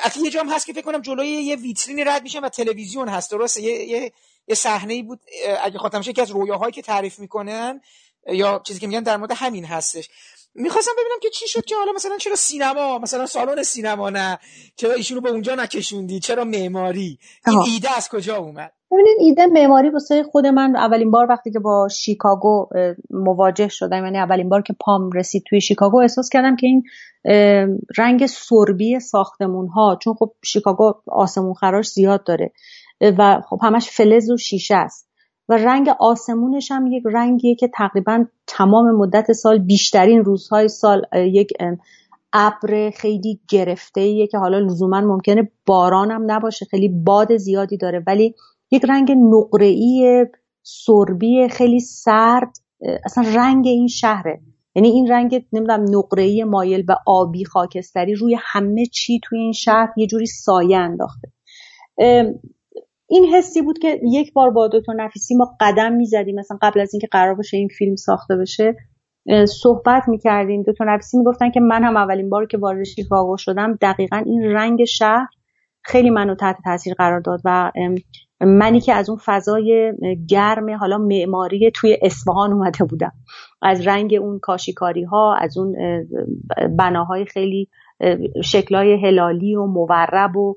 Speaker 1: اصلا یه جام هست که فکر کنم جلوی یه ویترینی رد میشن و تلویزیون هست. درسته؟ یه یه یه صحنه ای بود اگه خاطرم یکی از رویاهایی که تعریف می‌کنن یا چیزی که میگن در مورد همین هستش. می‌خواستم ببینم که چی شد که حالا مثلا چرا سینما مثلا سالن سینما نه؟ چرا ایشونو به اونجا نکشوندی؟ چرا معماری؟ این. ایده از کجا اومد؟
Speaker 6: ببینید ایده معماری واسه خود من اولین بار وقتی که با شیکاگو مواجه شدم یعنی اولین بار که پام رسید توی شیکاگو احساس کردم که این رنگ سربی ساختمون ها چون خب شیکاگو آسمون خراش زیاد داره و خب همش فلز و شیشه است. و رنگ آسمونش هم یک رنگیه که تقریبا تمام مدت سال بیشترین روزهای سال یک ابر خیلی گرفته ایه که حالا لزوما ممکنه باران هم نباشه خیلی باد زیادی داره ولی یک رنگ نقره‌ای سربی خیلی سرد اصلا رنگ این شهره. یعنی این رنگ نمی‌دونم نقره‌ای مایل به آبی خاکستری روی همه چی توی این شهر یه جوری سایه انداخته. این حسی بود که یک بار با دکتر نفیسی ما قدم می‌زدیم. مثلا قبل از اینکه قرار باشه این فیلم ساخته بشه صحبت می‌کردیم. دکتر نفیسی می‌گفتن که من هم اولین بار که وارد شیکاگو شدم دقیقا این رنگ شهر خیلی منو تحت تاثیر قرار داد و منی که از اون فضای گرم حالا معماری توی اصفهان اومده بودم. از رنگ اون کاشیکاری ها از اون بناهای خیلی شکلای هلالی و مورب و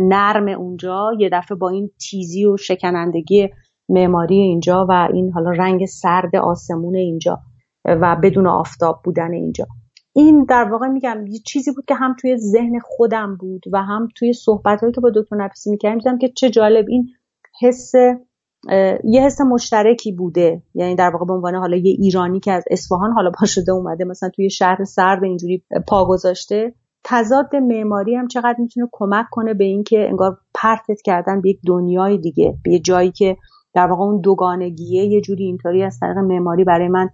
Speaker 6: نرم اونجا یه دفعه با این تیزی و شکنندگی معماری اینجا و این حالا رنگ سرد آسمون اینجا و بدون آفتاب بودن اینجا. این در واقع میگم یه چیزی بود که هم توی ذهن خودم بود و هم توی صحبت که با دکتر نفیسی می‌کردم دیدم که چه جالب. این حس یه حس مشترکی بوده. یعنی در واقع به عنوان حالا یه ایرانی که از اصفهان حالا پا شده اومده مثلا توی شهر سرد اینجوری پا گذاشته. تضاد معماری هم چقدر می‌تونه کمک کنه به اینکه انگار پرتت کردن به یک دنیای دیگه به یه جایی که در واقع اون دوگانگیه یه جوری اینطوری از طریق معماری برای من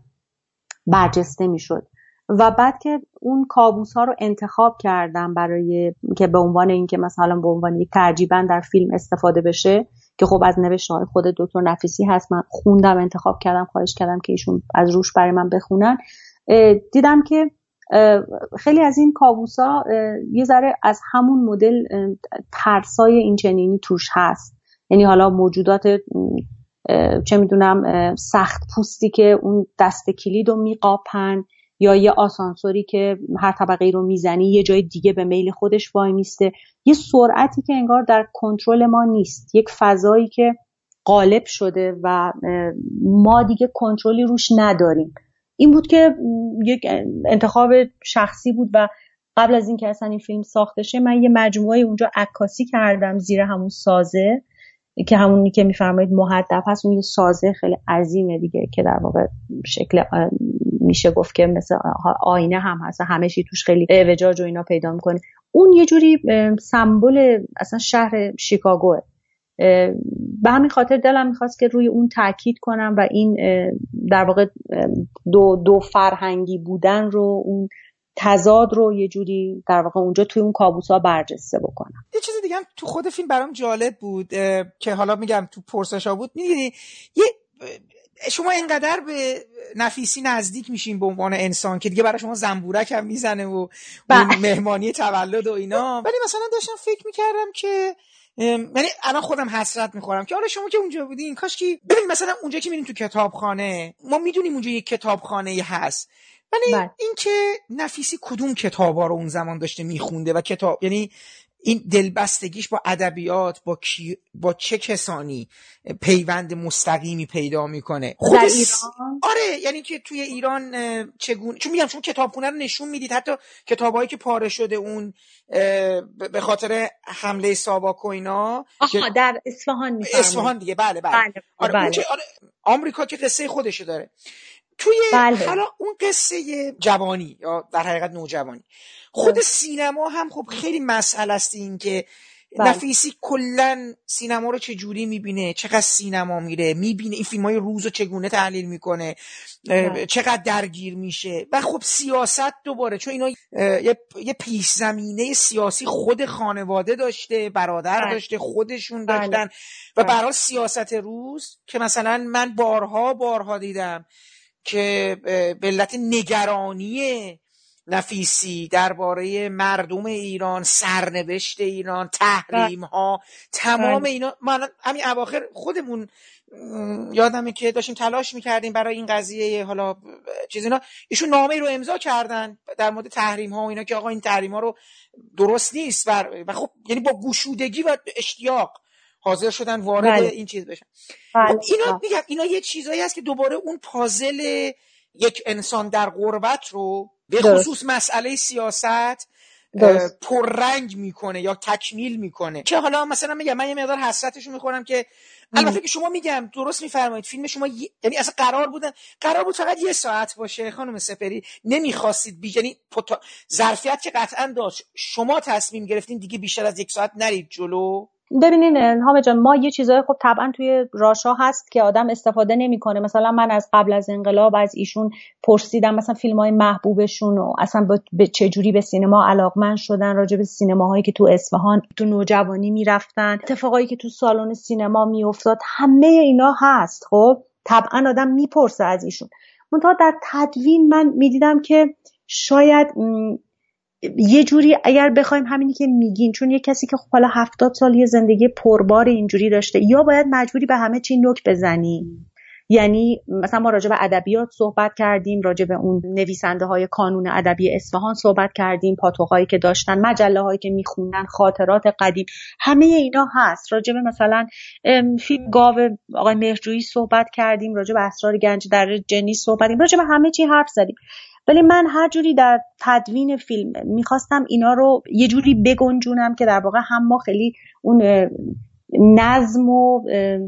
Speaker 6: برجسته می‌شد. و بعد که اون کابوس ها رو انتخاب کردم برای که به عنوان اینکه مثلا به عنوان یک ترجیبا در فیلم استفاده بشه که خب از نوشته های خود دکتر نفیسی هست من خوندم انتخاب کردم خواهش کردم که ایشون از روش برای من بخونن دیدم که خیلی از این کابوسا یه ذره از همون مدل ترسای این چنینی توش هست. یعنی حالا موجودات چه می‌دونم سخت پوستی که اون دست کلید رو میقاپن یا یه آسانسوری که هر طبقه رو می‌زنی یه جای دیگه به میل خودش وای میسته. یه سرعتی که انگار در کنترل ما نیست. یک فضایی که غالب شده و ما دیگه کنترلی روش نداریم. این بود که یک انتخاب شخصی بود و قبل از اینکه اصلا این فیلم ساخته شه من یه مجموعه اونجا عکاسی کردم زیر همون سازه که همونی که میفرمایید محدب هست. اون یه سازه خیلی عظیمه دیگه که در واقع شکل میشه گفت که مثل آینه هم هست همه چی توش خیلی اعوجاج و اینا پیدا می‌کنه. اون یه جوری سمبل اصلا شهر شیکاگوه. به همین خاطر دلم می‌خواست که روی اون تاکید کنم و این در واقع دو, دو فرهنگی بودن رو اون تضاد رو یه جوری در واقع اونجا توی اون کابوسا برجسته بکنم
Speaker 1: یه چیز دیگه هم تو خود فیلم برام جالب بود که حالا میگم تو پرسشا بود می‌دونی یه شما اینقدر به نفیسی نزدیک میشین به عنوان انسان که دیگه برای شما زنبورک هم می‌زنه و بله. مهمانی تولد و اینا ولی مثلا داشتم فکر می‌کردم که یعنی الان خودم حسرت می‌خورم که حالا شما که اونجا بودین کاش که ببین مثلا اونجا که میریم تو کتابخانه ما می‌دونیم اونجا یک کتابخانه هست ولی بله. اینکه نفیسی کدوم کتابا رو اون زمان داشته میخونده و کتاب یعنی این دلبستگیش با ادبیات با با چه کسانی پیوند مستقیمی پیدا می‌کنه؟
Speaker 6: خود ایران؟
Speaker 1: آره یعنی که توی ایران چگونه؟ چون میگم چون کتابخونه رو نشون می‌دید حتی کتابایی که پاره شده اون به خاطر حمله ساواک و اینا
Speaker 6: آها در اصفهان
Speaker 1: اصفهان دیگه. بله بله, بله. آره, بله. آره آمریکا که قصه خودشو داره. توی بله. حالا اون قصه جوانی یا در حقیقت نوجوانی. خود سینما هم خب خیلی مسئله است این که بله. نفیسی کلا سینما رو چه جوری می‌بینه؟ چقدر سینما میره؟ می‌بینه این فیلم های روز رو چگونه تحلیل می‌کنه؟ بله. چقدر درگیر میشه؟ و خب سیاست دوباره چون اینا یه, یه پیش زمینه سیاسی خود خانواده داشته برادر بله. داشته خودشون داشتن. و برای سیاست روز که مثلا من بارها بارها دیدم که به علت نگرانی نفیسی درباره مردم ایران سرنوشت ایران تحریم ها تمام بله. اینا من همین اواخر خودمون یادمه که داشتیم تلاش می‌کردیم برای این قضیه حالا چیز اینا ایشون نامه رو امضا کردن در مورد تحریم ها و اینا که آقا این تحریم ها رو درست نیست و خب یعنی با گشودگی و اشتیاق حاضر شدن وارد بله. این چیز بشن. بله. خب اینا میگم اینا یه چیزایی هست که دوباره اون پازل یک انسان در غربت رو به خصوص مسئله سیاست پررنگ می‌کنه یا تکمیل می‌کنه. که حالا مثلا میگم من یه مقدار حسرتشو می‌خورم که البته که شما میگم درست میفرمایید فیلم شما ی... یعنی اصلا قرار بودن قرار بود فقط یه ساعت باشه خانم سپری نمی‌خواستید بی یعنی پتا... ظرفیت که قطعا داشت شما تصمیم گرفتین دیگه بیشتر از یک ساعت نرید جلو.
Speaker 6: ببینین هامه جان ما یه چیزای خب طبعا توی راشا هست که آدم استفاده نمی‌کنه. مثلا من از قبل از انقلاب از ایشون پرسیدم مثلا فیلم های محبوبشون و اصلا به چه جوری به سینما علاقمند شدن راجع به سینماهایی که تو اصفهان تو نوجوانی می‌رفتن اتفاقایی که تو سالن سینما میافتاد همه اینا هست خب؟ طبعا آدم می‌پرسه از ایشون. منتها در تدوین من می‌دیدم که شاید یه جوری اگر بخوایم همینی که میگین چون یه کسی که خب حالا هفتاد سال یه زندگی پربار اینجوری داشته یا باید مجبوری به همه چی نک بزنی. یعنی مثلا ما راجع به ادبیات صحبت کردیم راجع به اون نویسنده های کانون ادبی اصفهان صحبت کردیم پاتوقایی که داشتن مجله هایی که میخوندن خاطرات قدیم همه اینا هست. راجع به مثلا فیلم گاو آقای مهرجویی صحبت کردیم راجع به اسرار گنج در جنی صحبت کردیم راجع به همه چی حرف زدیم. ولی من هر جوری در تدوین فیلم می‌خواستم اینا رو یه جوری بگنجونم که در واقع هم ما خیلی اون نظم و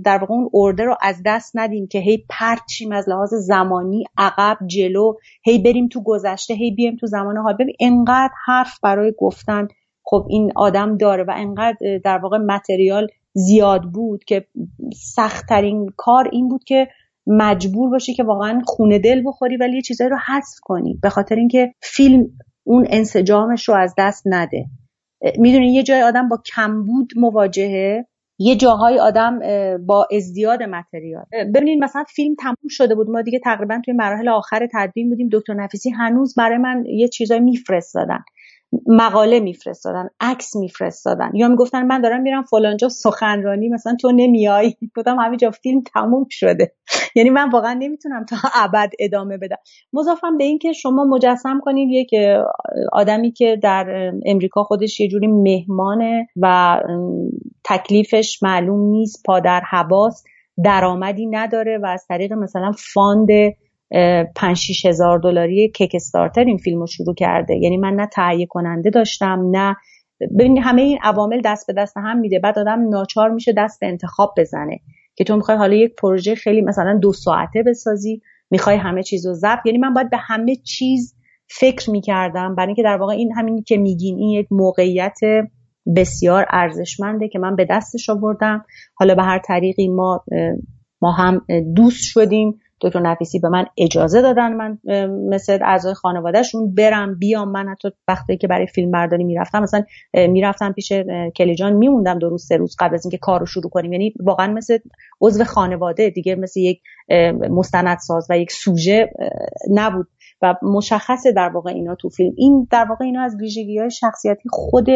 Speaker 6: در واقع اون ارده رو از دست ندیم که هی پرچیم از لحاظ زمانی عقب جلو هی بریم تو گذشته هی بیم تو زمان حال. ببین انقدر حرف برای گفتن خب این آدم داره و انقدر در واقع متریال زیاد بود که سختترین کار این بود که مجبور باشی که واقعا خونه دل بخوری ولی یه چیزایی رو حذف کنی. به خاطر اینکه فیلم اون انسجامش رو از دست نده. می‌دونی یه جای آدم با کمبود مواجهه یه جاهای آدم با ازدیاد متریال. ببینید مثلا فیلم تموم شده بود. ما دیگه تقریبا توی مراحل آخر تدوین بودیم. دکتر نفیسی هنوز برای من یه چیزایی میفرستادن. مقاله میفرستادن عکس میفرستادن. یا می‌گفتن من دارم میرم فلانجا سخنرانی مثلا تو نمیای. گفتم همینجا فیلم تموم شده. یعنی من واقعا نمی‌تونم تا ابد ادامه بدم. مضافم به اینکه شما مجسم کنید یک آدمی که در امریکا خودش یه جوری مهمانه و تکلیفش معلوم نیست پادر حواس درآمدی نداره و از طریق مثلا فاند پنج هزار دلاری کیک استارتر این فیلم رو شروع کرده. یعنی من نه تهیه کننده داشتم نه ببین همه این عوامل دست به دست هم میده. بعد آدم ناچار میشه دست به انتخاب بزنه که تو می‌خوای حالا یک پروژه خیلی مثلا دو ساعته بسازی می‌خوای همه چیز رو ضبط. یعنی من باید به همه چیز فکر می‌کردم. برای اینکه در واقع این همینی که میگین این یک موقعیت بسیار ارزشمنده که من به دستش آوردم. حالا به هر طریقی ما ما هم دوست شدیم. دکتر نفیسی به من اجازه دادن من مثل اعضای خانوادهشون برم بیام. من حتی وقتی که برای فیلم برداری می‌رفتم مثلا می‌رفتم پیش کلیجان میموندم دو روز سه روز قبل از اینکه کارو شروع کنیم. یعنی واقعا مثل عضو خانواده دیگه مثل یک مستندساز و یک سوژه نبود. و مشخصه در واقع اینا تو فیلم. این در واقع اینا از ویژگی های شخصیتی خود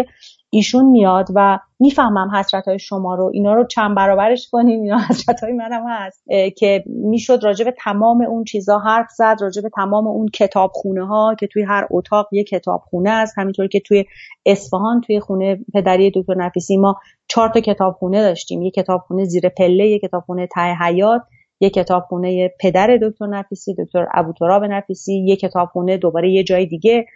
Speaker 6: ایشون میاد و می‌فهمم حسرت های شما رو. اینا رو چند برابرش کنین اینا حسرت های منم هست. که می‌شد راجع تمام اون چیزا حرف زد راجع تمام اون کتابخونه ها که توی هر اتاق یه کتابخونه است. همینطور که توی اصفهان توی خونه پدری دکتر نفیسی ما چهار تا کتابخونه داشتیم. یه کتابخونه زیر پله یه کتابخونه ته حیات یه کتابخونه پدر دکتر نفیسی دکتر ابوتراب نفیسی یه کتابخونه دوباره یه جای دیگه.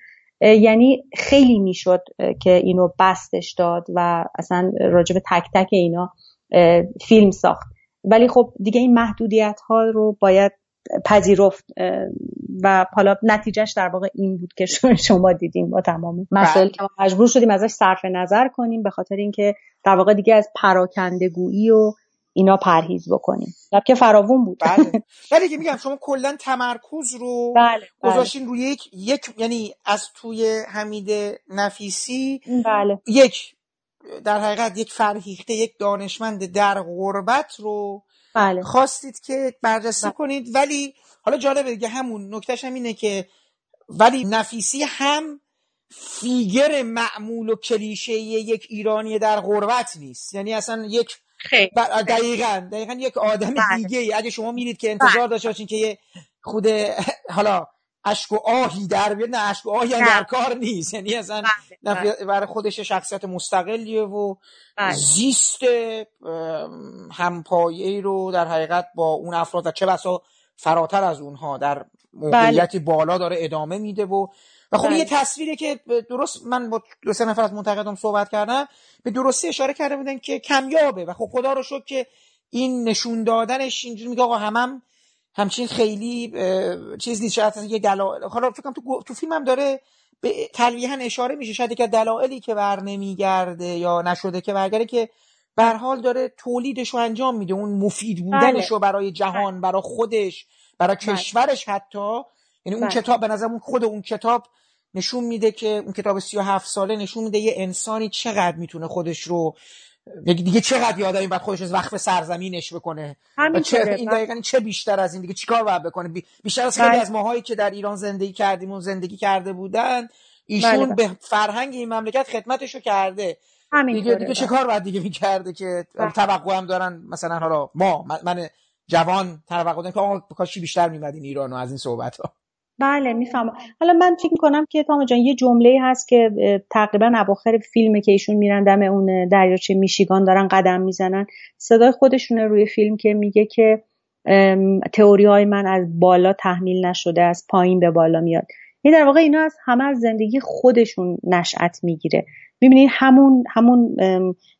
Speaker 6: یعنی خیلی می‌شد که اینو بستش داد و اصلا راجب تک تک اینا فیلم ساخت. ولی خب دیگه این محدودیت ها رو باید پذیرفت و حالا نتیجهش در واقع این بود که شما دیدیم با تمام مسائل که مجبور شدیم ازش صرف نظر کنیم به خاطر اینکه در واقع دیگه از پراکندگویی و اینا پرهیز بکنیم که فراوون بود
Speaker 1: بله ولی که میگم شما کلا تمرکز رو
Speaker 6: بله.
Speaker 1: گذاشتین روی یک یک یعنی از توی حمید نفیسی
Speaker 6: بله.
Speaker 1: یک در حقیقت یک فرهیخته یک دانشمند در غربت رو
Speaker 6: بله.
Speaker 1: خواستید که بررسی
Speaker 6: بله.
Speaker 1: کنید ولی حالا جالبه دیگه همون نکتهش هم اینه که ولی نفیسی هم فیگر معمول و کلیشه یک ایرانی در غربت نیست یعنی اصلا یک
Speaker 6: خیلی
Speaker 1: دقیقا دقیقا یک آدم
Speaker 6: بله.
Speaker 1: دیگه ای اگه شما میرید که انتظار داشته باشین که یه خود حالا اشک و آهی در بیاد نه اشک و آهی هم. در کار نیست یعنی اصلا
Speaker 6: بله، بله.
Speaker 1: برای خودش شخصیت مستقلیه و
Speaker 6: بله.
Speaker 1: زیست همپایه رو در حقیقت با اون افراد و چه بسا فراتر از اونها در موقعیتی بالا داره ادامه میده و و خب
Speaker 6: بله.
Speaker 1: یه تصویری که درست من با دو سه نفر از منتقدام صحبت کردم به درستی اشاره کرده بودن که کمیابه و خب خدا رو شکر که این نشون دادنش اینجوری میگه آقا همم همچین خیلی چیز نیست شاید یه دلایل حالا فکر تو تو فیلم هم داره به تلویحا اشاره میشه شاید که دلایلی که بر نمیگرده یا نشده که برگرده که به حال داره تولیدش رو انجام میده اون مفید بودنش رو برای جهان برای خودش برای
Speaker 6: بله.
Speaker 1: کشورش حتی یعنی اون
Speaker 6: بله.
Speaker 1: کتاب به نظر خود اون کتاب نشون میده که اون کتاب 37 ساله نشون میده یه انسانی چقدر می‌تونه خودش رو دیگه دیگه چقدر یه آدمی باید خودش رو وقف سرزمینش بکنه و چه این
Speaker 6: بله.
Speaker 1: دقیقا چه بیشتر از این دیگه چیکار باید بکنه بی- بیشتر از خیلی
Speaker 6: بله.
Speaker 1: از ماهایی که در ایران زندگی کردیم و زندگی کرده بودن ایشون. به فرهنگ این مملکت خدمتشو کرده دیگه دیگه چه کار باید دیگه می‌کرده که. توقع هم دارن مثلا حالا ما من جوان توقع دارن که آقا کاشی بیشتر میمدین ایران و از این صحبت ها
Speaker 6: بله می‌فهمم. حالا من فکر می‌کنم که تام جان یه جمله هست که تقریبا اواخر فیلمه که ایشون میرن دم اون دریاچه میشیگان دارن قدم می‌زنن. صدای خودشونه روی فیلم که میگه که تئوری های من از بالا تحمیل نشده از پایین به بالا میاد. این در واقع اینا از همه از زندگی خودشون نشأت می‌گیره. می‌بینید همون همون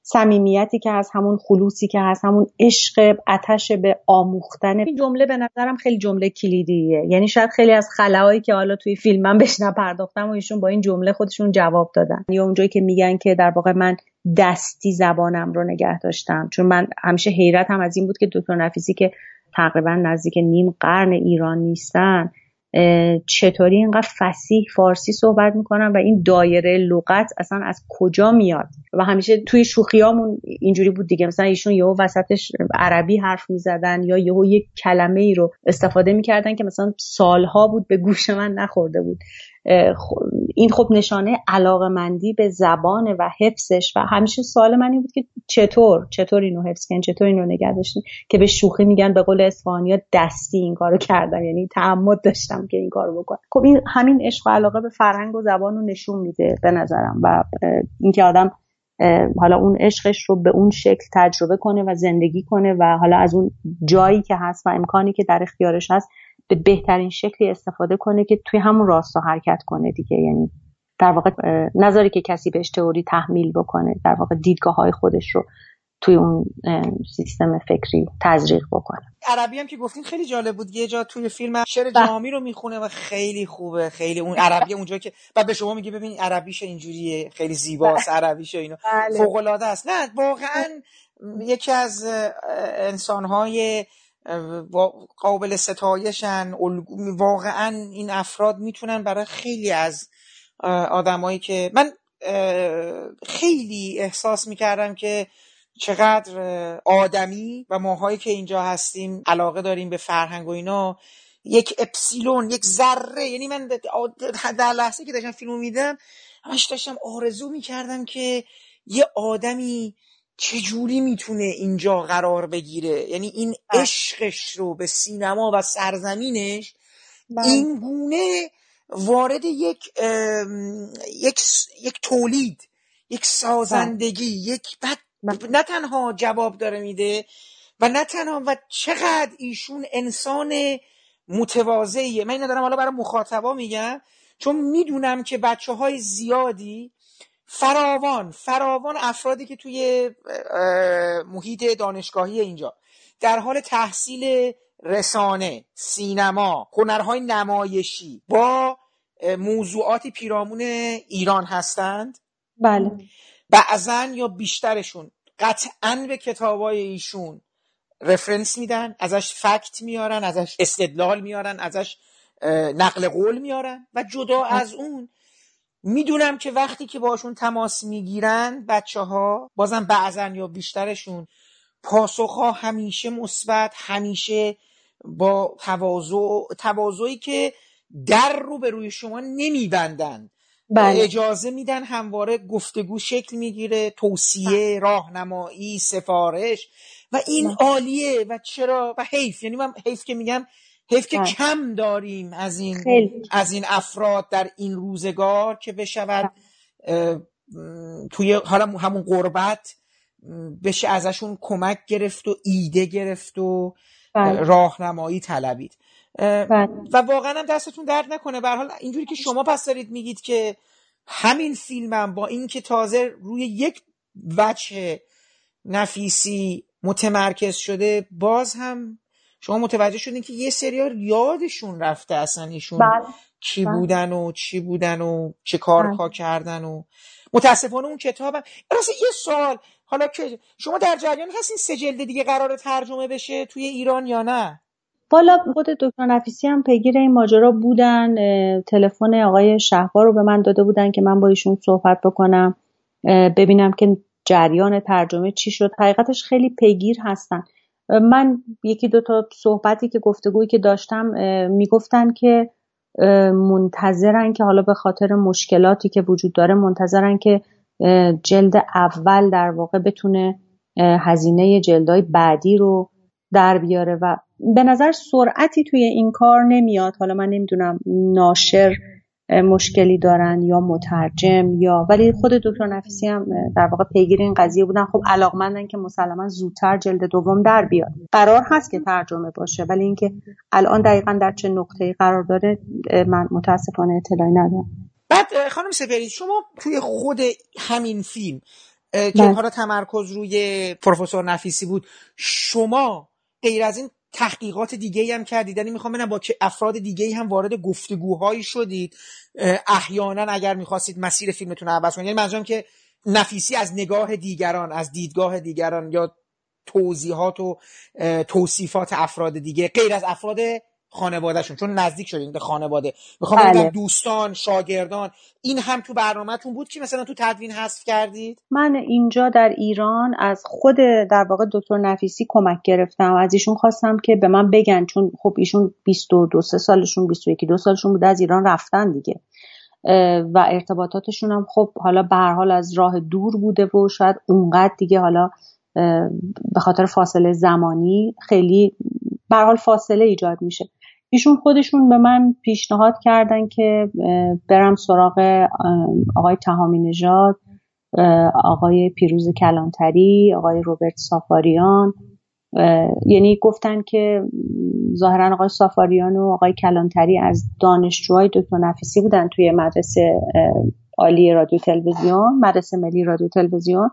Speaker 6: صمیمیتی که هست همون خلوصی که هست همون عشق اتش به آموختن. این جمله به نظرم خیلی جمله کلیدیه. یعنی شاید خیلی از خلاهایی که حالا توی فیلم من بهش نپرداختم و ایشون با این جمله خودشون جواب دادن. یا اونجایی که میگن که در واقع من دستی زبانم رو نگه داشتم. چون من همیشه حیرت هم از این بود که دکتر نفیسی که تقریبا نزدیک نیم قرن ایران نیستن. چطوری اینقدر فسیح فارسی صحبت می‌کنن و این دایره لغت اصلا از کجا میاد؟ و همیشه توی شوخیامون اینجوری بود دیگه. مثلا ایشون یهو وسطش عربی حرف می‌زدن یا یهو یک کلمه ای رو استفاده می‌کردن که مثلا سالها بود به گوش من نخورده بود. این خب نشانه علاقمندی به زبان و حفظش و همیشه سوال من این بود که چطور چطور اینو حفظ کردن چطور اینو نگه داشتین که به شوخی میگن به قول اسپانیا دستی این کارو کردن یعنی تعمد داشتم که این کارو بکنم. خب این همین عشق و علاقه به فرهنگ و زبان رو نشون میده به نظرم و اینکه آدم حالا اون عشقش رو به اون شکل تجربه کنه و زندگی کنه و حالا از اون جایی که هست و امکانی که در اختیارش هست به بهترین شکلی استفاده کنه که توی همون راستا حرکت کنه دیگه یعنی در واقع نظری که کسی بهش تئوری تحمیل بکنه در واقع دیدگاه های خودش رو توی اون سیستم فکری تزریق بکنه
Speaker 1: عربی هم که گفتین خیلی جالب بود یه جا توی فیلم شعر بله. جامی رو می‌خونه و خیلی خوبه خیلی اون عربی اونجا که بعد به شما میگه ببین عربیش اینجوریه خیلی زیباست بله. عربیش اینو بله. فوق العاده است نه واقعا یکی از انسانهای قابل ستایشن واقعا این افراد می‌تونن برای خیلی از آدمایی که من خیلی احساس می‌کردم که چقدر آدمی و ماهایی که اینجا هستیم علاقه داریم به فرهنگ و اینا یک اپسیلون یک ذره یعنی من در لحظه که داشتم فیلمو میدم همش داشتم آرزو می‌کردم که یه آدمی چجوری می‌تونه اینجا قرار بگیره یعنی این بله. عشقش رو به سینما و سرزمینش بله. این گونه وارد یک یک یک تولید یک سازندگی بله. یک بد نه تنها جواب داره میده و نه تنها و چقدر ایشون انسان متواضعیه من اینو دارم حالا برای مخاطبا میگم چون می‌دونم که بچه های زیادی فراوان فراوان افرادی که توی محیط دانشگاهی اینجا. در حال تحصیل رسانه سینما هنرهای نمایشی با موضوعاتی پیرامون ایران هستند.
Speaker 6: بله.
Speaker 1: بعضا یا بیشترشون قطعا به کتابای ایشون رفرنس میدن ازش فکت میارن ازش استدلال میارن ازش نقل قول میارن و جدا از اون می‌دونم که وقتی که باشون تماس می‌گیرن بچه ها بازم بعضا یا بیشترشون پاسخ ها همیشه مثبت همیشه با تواضع تواضعی که در رو به روی شما نمیبندن بله. اجازه میدن همواره گفتگو شکل می‌گیره توصیه بله. راهنمایی سفارش و این. عالیه و چرا و حیف یعنی من حیف که میگم حیف که کم داریم از این از این افراد در این روزگار که بشود توی حالا همون قربت بشه ازشون کمک گرفت و ایده گرفت و بله. راهنمایی طلبید. بله. و واقعا هم دستتون درد نکنه. به حال اینجوری که شما پس دارید میگید که همین فیلمم با اینکه تازه روی یک وجه نفیسی متمرکز شده باز هم شما متوجه شدین که یه سریار یادشون رفته اصلا ایشون بله. کی بله. بودن و چی بودن و چه کارها بله. کردن و متاسفانه اون کتابم راست یه سوال حالا که شما در جریان هستین سه جلد دیگه قرار ترجمه بشه توی ایران یا نه
Speaker 6: والا خود دکتر نفیسی هم پیگیر این ماجرا بودن تلفن آقای شهبار رو به من داده بودن که من با ایشون صحبت بکنم ببینم که جریان ترجمه چی شد حقیقتش خیلی پیگیر هستن من یکی دو تا صحبتی که گفتگویی که داشتم می‌گفتن که منتظرن که حالا به خاطر مشکلاتی که وجود داره منتظرن که جلد اول در واقع بتونه هزینه جلدهای بعدی رو در بیاره و به نظر سرعتی توی این کار نمیاد. حالا من نمی‌دونم ناشر مشکلی دارن یا مترجم یا ولی خود دکتر نفیسی هم در واقع پیگیر این قضیه بودن. خب علاقمندن که مسلما زودتر جلد دوم در بیاد. قرار هست که ترجمه باشه ولی اینکه الان دقیقا در چه نقطه‌ای قرار داره من متاسفانه اطلاعی ندارم.
Speaker 1: بعد خانم سپری شما توی خود همین فیلم که
Speaker 6: بله.
Speaker 1: حالا تمرکز روی پروفسور نفیسی بود شما غیر از این تحقیقات دیگه هم کردید. یعنی می‌خوام ببینم با افراد دیگه هم وارد گفتگوهایی شدید احیانا اگر می‌خواستید مسیر فیلمتون رو عوض کنید. یعنی منظورم که نفیسی از نگاه دیگران از دیدگاه دیگران یا توضیحات و توصیفات افراد دیگه غیر از افراد خانوادهشون چون نزدیک شدین به خانواده. می‌خوام
Speaker 6: بله.
Speaker 1: بگم دوستان شاگردان این هم تو برنامهتون بود که مثلا تو تدوین حذف کردید؟
Speaker 6: من اینجا در ایران از خود در واقع دکتر نفیسی کمک گرفتم. از ایشون خواستم که به من بگن چون خب ایشون 22 سه سالشون 21 دو سالشون بوده از ایران رفتن دیگه. و ارتباطاتشون هم خب حالا به هر حال از راه دور بوده و شاید اونقدر دیگه حالا به خاطر فاصله زمانی خیلی به حال فاصله ایجاد میشه. ایشون خودشون به من پیشنهاد کردن که برم سراغ آقای تهامی نژاد آقای پیروز کلانتری آقای روبرت سافاریان یعنی گفتن که ظاهرا آقای سافاریان و آقای کلانتری از دانشجوهای دکتر نفیسی بودن توی مدرسه عالی رادیو تلویزیون مدرسه ملی رادیو تلویزیون.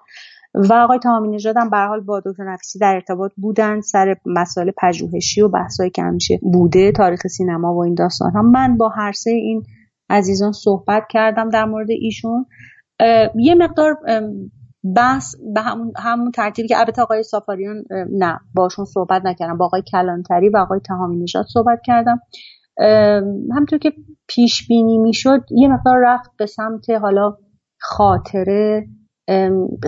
Speaker 6: و آقای تمامی نژاد هم به حال با دکتر نفیسی در ارتباط بودن سر مسائل پژوهشی و بحثایی که همیشه بوده تاریخ سینما و این داستان هم من با هر سه این عزیزان صحبت کردم در مورد ایشون. یه مقدار بحث به همون, همون ترتیبی که البته آقای سافاریان نه باشون صحبت نکردم. با آقای کلانتری و آقای تهامی نژاد صحبت کردم. همطور که پیش بینی می‌شد یه مقدار رفت به سمت حالا خاطره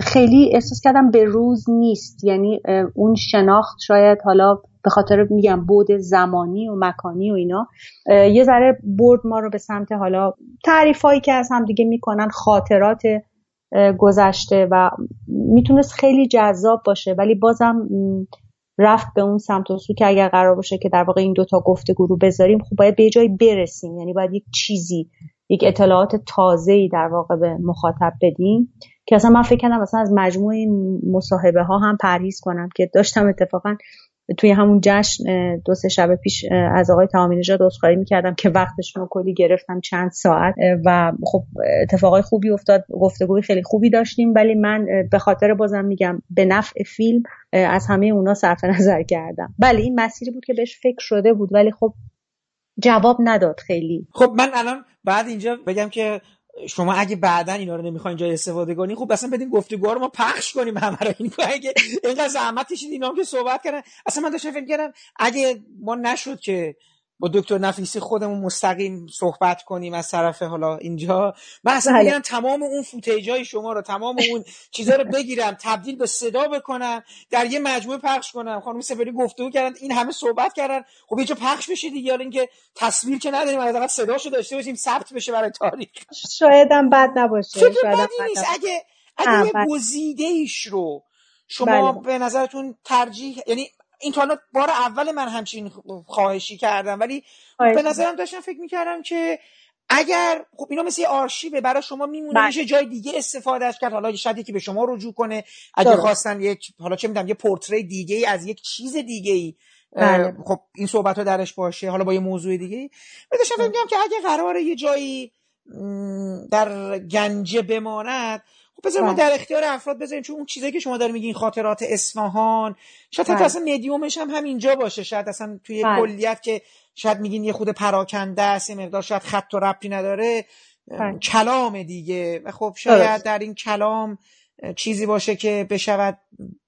Speaker 6: خیلی احساس کردم به روز نیست. یعنی اون شناخت شاید حالا به خاطر میگم بود زمانی و مکانی و اینا یه ذره برد ما رو به سمت حالا تعریف هایی که از هم دیگه می‌کنن خاطرات گذشته و می‌تونست خیلی جذاب باشه. ولی بازم رفت به اون سمت و سو که اگر قرار باشه که در واقع این دوتا گفتگو رو بذاریم خب باید به جایی برسیم. یعنی باید یک چیزی یک اطلاعات تازه‌ای در واقع به مخاطب بدیم که اصلا من فکر کردم مثلا از مجموعه مصاحبه ها هم پرهیز کنم که داشتم اتفاقا توی همون جشن دو سه شب پیش از آقای تمامی نژاد عذرخواهی می‌کردم که وقتشون کلی گرفتم چند ساعت و خب اتفاقای خوبی افتاد گفتگوی خیلی خوبی داشتیم ولی من به خاطر بازم میگم به نفع فیلم از همه اونا صرف نظر کردم. بله این مسیری بود که بهش فکر شده بود ولی خب جواب نداد خیلی.
Speaker 1: خب من الان بعد اینجا بگم که شما اگه بعدا اینا رو نمی‌خواین جای استفاده کنی خب اصلا بدین گفتگوها رو ما پخش کنیم همه رو. این اگه اینقدر زحمت کشید اینا که صحبت کردن. اصلا من داشتم فکر کردم اگه ما نشد که با دکتر نفیسی خودمون مستقیم صحبت کنیم از طرف حالا اینجا. من اصلا میگم تمام اون فوتیج های شما رو تمام اون چیزا رو بگیرم تبدیل به صدا بکنم در یه مجموعه پخش کنم. خانم سفری گفتگو کردن این همه صحبت کردن. خب اینجا پخش بشه دیگه حالا اینکه تصویر که نداریم حداقل صداشو داشته باشیم ثبت بشه برای تاریخ.
Speaker 6: شاید هم بد نباشه
Speaker 1: شاید بدی نیست. اگه اگه یه گزیده ایش رو شما
Speaker 6: بله.
Speaker 1: به نظرتون ترجیح یعنی این تا بار اول من همچین خواهشی کردم ولی به نظرم داشتم فکر می‌کردم که اگر خب اینا مثل یه آرشیوه برای شما میمونه میشه جای دیگه استفادهش کرد. حالا شاید یکی به شما رجوع کنه. اگه داره. خواستن یک حالا چه می‌دونم یه پورتری دیگه ای از یک چیز دیگه ای بله. خب این صحبت ها درش باشه حالا با یه موضوع دیگه ای داشتم فکر که اگه قراره یه جایی در گنجه بماند خب بذار ما در اختیار افراد بذاریم چون اون چیزایی که شما دارین میگین خاطرات اصفهان شاید حتی اصلا مدیومش هم همینجا باشه. شاید اصلا توی بله. کلیت که شاید میگین یه خود پراکنده است یه مقدار شاید خط و ربطی نداره بله. کلام دیگه. و خب شاید در این کلام چیزی باشه که بشود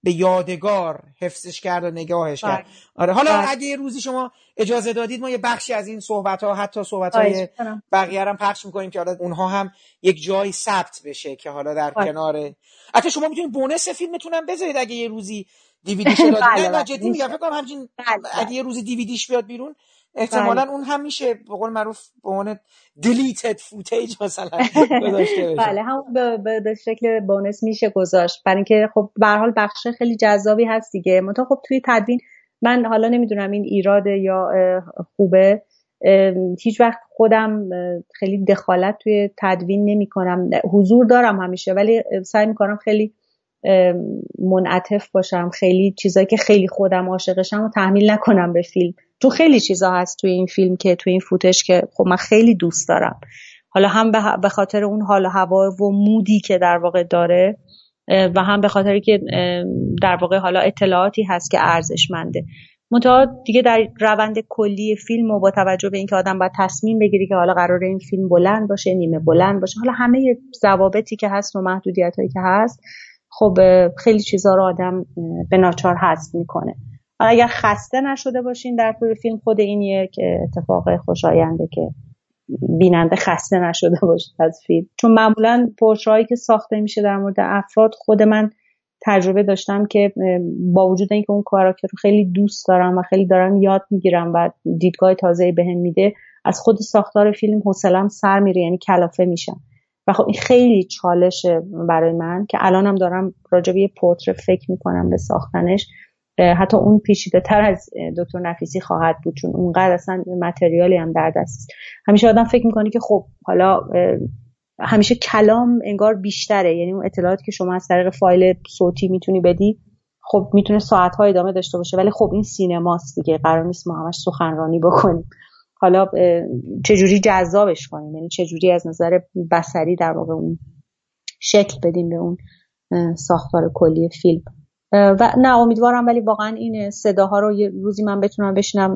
Speaker 1: به یادگار حفظش کرد و نگاهش کرد. آره حالا بله. اگه یه روزی شما اجازه دادید ما یه بخشی از این صحبت ها حتی صحبت های بقیه هم پخش می‌کنیم که حالا اونها هم یک جایی ثبت بشه که حالا در بله. کنار حتی شما می‌تونید بونس فیلمتون هم بذارید اگه یه روزی دیویدیش دادید. نه نه جدی میگم فکر کنم همچین اگه یه روزی دیویدیش بیاد بیرون احتمالا بله. اون هم میشه به قول معروف به عنوان دلیتد فوتیج مثلا گذاشته
Speaker 6: بله هم به شکل بونس میشه گذاشت. برای اینکه خب به حال بخش خیلی جذابی هست دیگه. منتها خب توی تدوین من حالا نمی‌دونم این ایراده یا خوبه. هیچ وقت خودم خیلی دخالت توی تدوین نمی کنم حضور دارم همیشه ولی سعی می‌کنم خیلی منعطف باشم. خیلی چیزایی که خیلی خودم عاشقشم و تحمیل نکنم به فیلم. تو خیلی چیزا هست توی این فیلم که توی این فوتش که خب من خیلی دوست دارم. حالا هم به خاطر اون حال و هوا و مودی که در واقع داره و هم به خاطری که در واقع حالا اطلاعاتی هست که ارزشمنده. منتها دیگه در روند کلی فیلم و با توجه به اینکه آدم باید تصمیم بگیری که حالا قرار این فیلم بلند باشه نیمه بلند باشه حالا همه ضوابطی که هست و محدودیت هایی که هست خب خیلی چیزها رو آدم به ناچار حذف می‌کنه. حالا اگر خسته نشده باشین در طول فیلم خود این یک اتفاق خوشاینده که بیننده خسته نشده باشه از فیلم. چون معمولا پورترهایی که ساخته میشه در مورد افراد خود من تجربه داشتم که با وجود اینکه اون کاراکتر رو خیلی دوست دارم و خیلی دارم یاد می‌گیرم و دیدگاه تازه بهم میده از خود ساختار فیلم حوصلم سر میره یعنی کلافه میشم. و خب این خیلی چالشه برای من که الانم دارم راجع به یه پورتر فکر می‌کنم به ساختنش. حتی اون پیچیده تر از دکتر نفیسی خواهد بود چون اونقدر اصلا متریالی هم در دست همیشه آدم فکر می‌کنه که خب حالا همیشه کلام انگار بیشتره. یعنی اون اطلاعاتی که شما از طریق فایل صوتی می‌تونی بدی خب می‌تونه ساعتها ادامه داشته باشه. ولی خب این سینماست دیگه قرار نیست ما همش سخنرانی بکنیم. حالا چجوری جذابش کنیم؟ یعنی چجوری از نظر بسری در واقع اون شکل بدیم به اون ساختار کلی فیلم؟ و نه امیدوارم ولی واقعا این صداها رو یه روزی من بتونم بشینم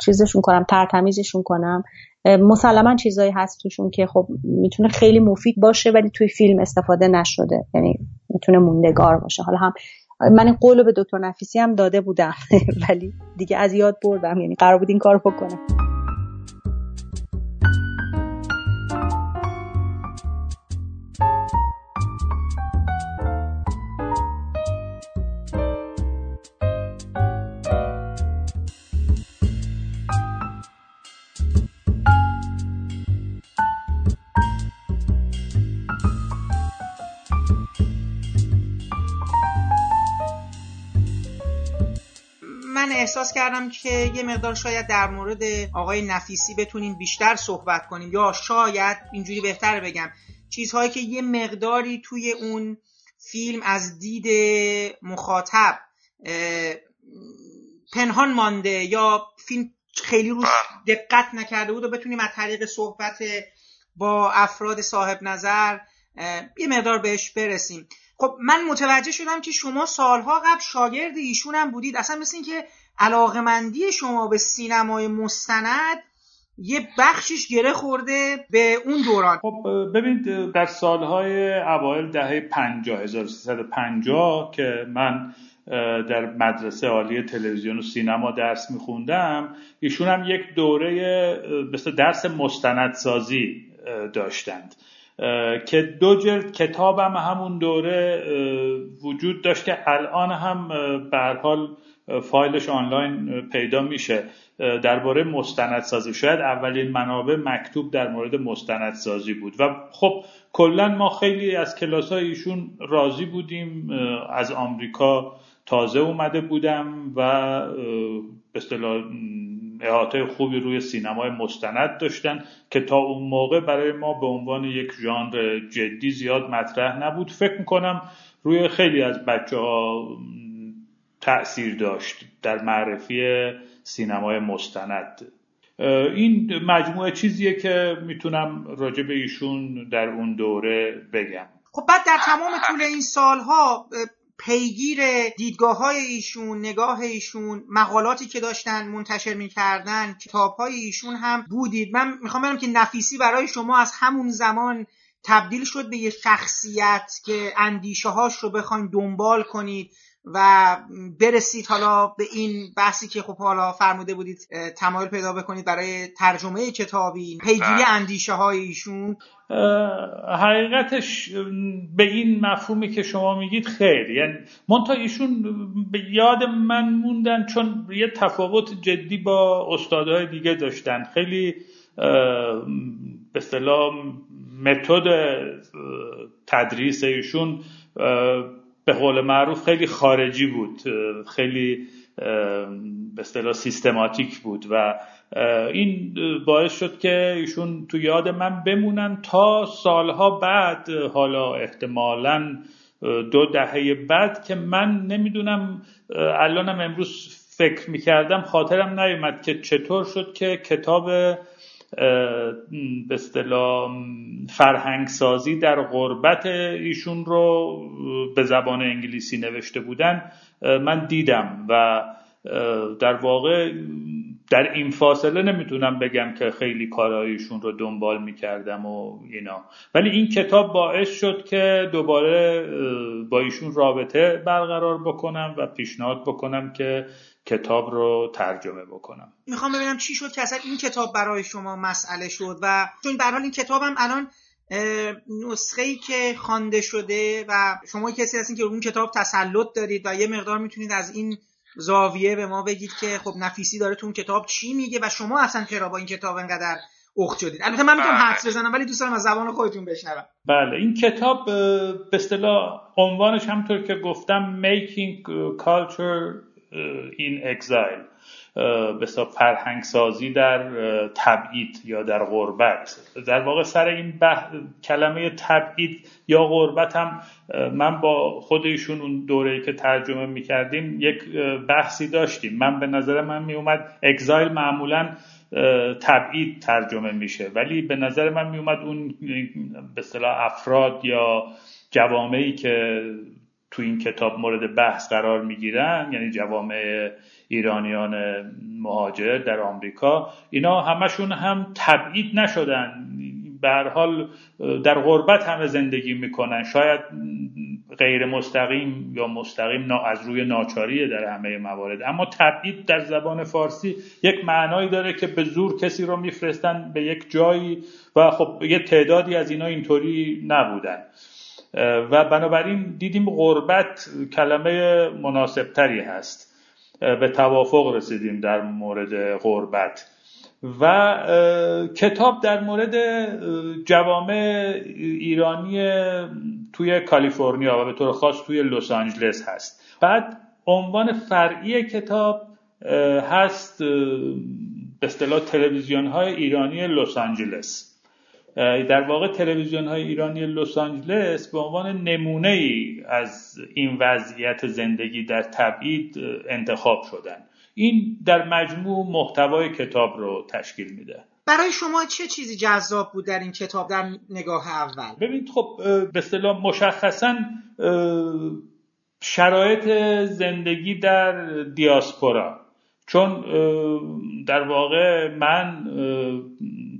Speaker 6: چیزشون کنم ترتمیزشون کنم. مسلما چیزایی هست توشون که خب می‌تونه خیلی مفید باشه ولی توی فیلم استفاده نشده. یعنی می‌تونه موندگار باشه. حالا هم من این قول به دکتر نفیسی هم داده بودم ولی دیگه از یاد بردم. یعنی قرار بود این کار بکنم
Speaker 1: احساس کردم که یه مقدار شاید در مورد آقای نفیسی بتونیم بیشتر صحبت کنیم. یا شاید اینجوری بهتر بگم. چیزهایی که یه مقداری توی اون فیلم از دید مخاطب پنهان مانده یا فیلم خیلی روش دقت نکرده بود و بتونیم از طریق صحبت با افراد صاحب نظر یه مقدار بهش برسیم. خب من متوجه شدم که شما سالها قبل شاگرد ایشون هم بودید. اصلا مثل این که علاقمندی شما به سینمای مستند یه بخشش گره خورده به اون دوران.
Speaker 7: خب ببینید در سالهای اوایل دهه 50 1350 که من در مدرسه عالی تلویزیون و سینما درس میخوندم ایشون هم یک دوره مثل درس مستندسازی داشتند. که دو جلد کتابم همون دوره وجود داشت که الان هم به حال فایلش آنلاین پیدا میشه. درباره مستندسازی شاید اولین منابع مکتوب در مورد مستندسازی بود. و خب کلا ما خیلی از کلاس ایشون راضی بودیم. از آمریکا تازه اومده بودم و به اصطلاح احاطه خوبی روی سینمای مستند داشتن که تا اون موقع برای ما به عنوان یک ژانر جدی زیاد مطرح نبود. فکر می‌کنم روی خیلی از بچه ها تأثیر داشت در معرفی سینمای مستند. این مجموعه چیزیه که می‌تونم راجع به ایشون در اون دوره بگم.
Speaker 1: خب بعد در تمام طول این سالها پیگیر دیدگاه های ایشون نگاه ایشون مقالاتی که داشتن منتشر می‌کردن کتاب های ایشون هم بودید. من می‌خوام بگم که نفیسی برای شما از همون زمان تبدیل شد به یه شخصیت که اندیشه هاش رو بخواین دنبال کنید. و برسید حالا به این بحثی که خب حالا فرموده بودید تمایل پیدا بکنید برای ترجمه کتابی پیگیری بله. اندیشه های ایشون
Speaker 7: حقیقتش به این مفهومی که شما میگید خیر یعنی منتها ایشون به یاد من موندن چون یه تفاوت جدی با استادهای دیگه داشتن. خیلی به اصطلاح متد تدریس ایشون به قول معروف خیلی خارجی بود خیلی به اصطلاح سیستماتیک بود و این باعث شد که ایشون تو یاد من بمونن تا سالها بعد حالا احتمالا دو دهه بعد که من نمی‌دونم الانم امروز فکر می‌کردم خاطرم نیومد که چطور شد که کتاب به اصطلاح فرهنگ سازی در غربت ایشون رو به زبان انگلیسی نوشته بودن. من دیدم و در واقع در این فاصله نمی‌تونم بگم که خیلی کارهایشون رو دنبال می‌کردم و اینا. ولی این کتاب باعث شد که دوباره با ایشون رابطه برقرار بکنم و پیشنهاد بکنم که کتاب رو ترجمه بکنم.
Speaker 1: می‌خوام ببینم چی شد که اصلا این کتاب برای شما مسئله شد و چون به حال این کتابم الان نسخه ای که خوانده شده و شما کسی هستین که اون کتاب تسلط دارید و یه مقدار می‌تونید از این زاویه به ما بگید که خب نفیسی داره تو اون کتاب چی میگه و شما اصلا چرا با این کتاب انقدر اخت شدید؟ البته من می‌تونم حدس بزنم ولی دوست دارم از زبان خودتون بشنوم.
Speaker 7: بله این کتاب به اصطلاح عنوانش همطور که گفتم Making Culture in Exile به فرهنگ سازی در تبعید یا در غربت. در واقع سر این کلمه تبعید یا غربت هم من با خود اون دوره که ترجمه می‌کردیم یک بحثی داشتیم. من به نظر من میومد اگزایل معمولا تبعید ترجمه میشه. ولی به نظر من میومد اون به افراد یا جوامعی که تو این کتاب مورد بحث قرار می‌گیرن یعنی جوامع ایرانیان مهاجر در آمریکا اینا همشون هم تبعید نشدن. به حال در غربت همه زندگی می‌کنن. شاید غیر مستقیم یا مستقیم از روی ناچاریه در همه موارد. اما تبعید در زبان فارسی یک معنایی داره که به زور کسی رو میفرستن به یک جایی و خب یه تعدادی از اینا اینطوری نبودن. و بنابراین دیدیم غربت کلمه مناسبتری هست. به توافق رسیدیم در مورد غربت. و کتاب در مورد جوامع ایرانی توی کالیفرنیا و به طور خاص توی لس آنجلس هست. بعد عنوان فرعی کتاب هست به اصطلاح تلویزیون های ایرانی لس آنجلس. در واقع تلویزیون های ایرانی لس آنجلس به عنوان نمونه ای از این وضعیت زندگی در تبعید انتخاب شدن. این در مجموع محتوای کتاب رو تشکیل میده.
Speaker 1: برای شما چه چیزی جذاب بود در این کتاب در نگاه اول؟
Speaker 7: ببینید خب به اصطلاح مشخصا شرایط زندگی در دیاسپورا. چون در واقع من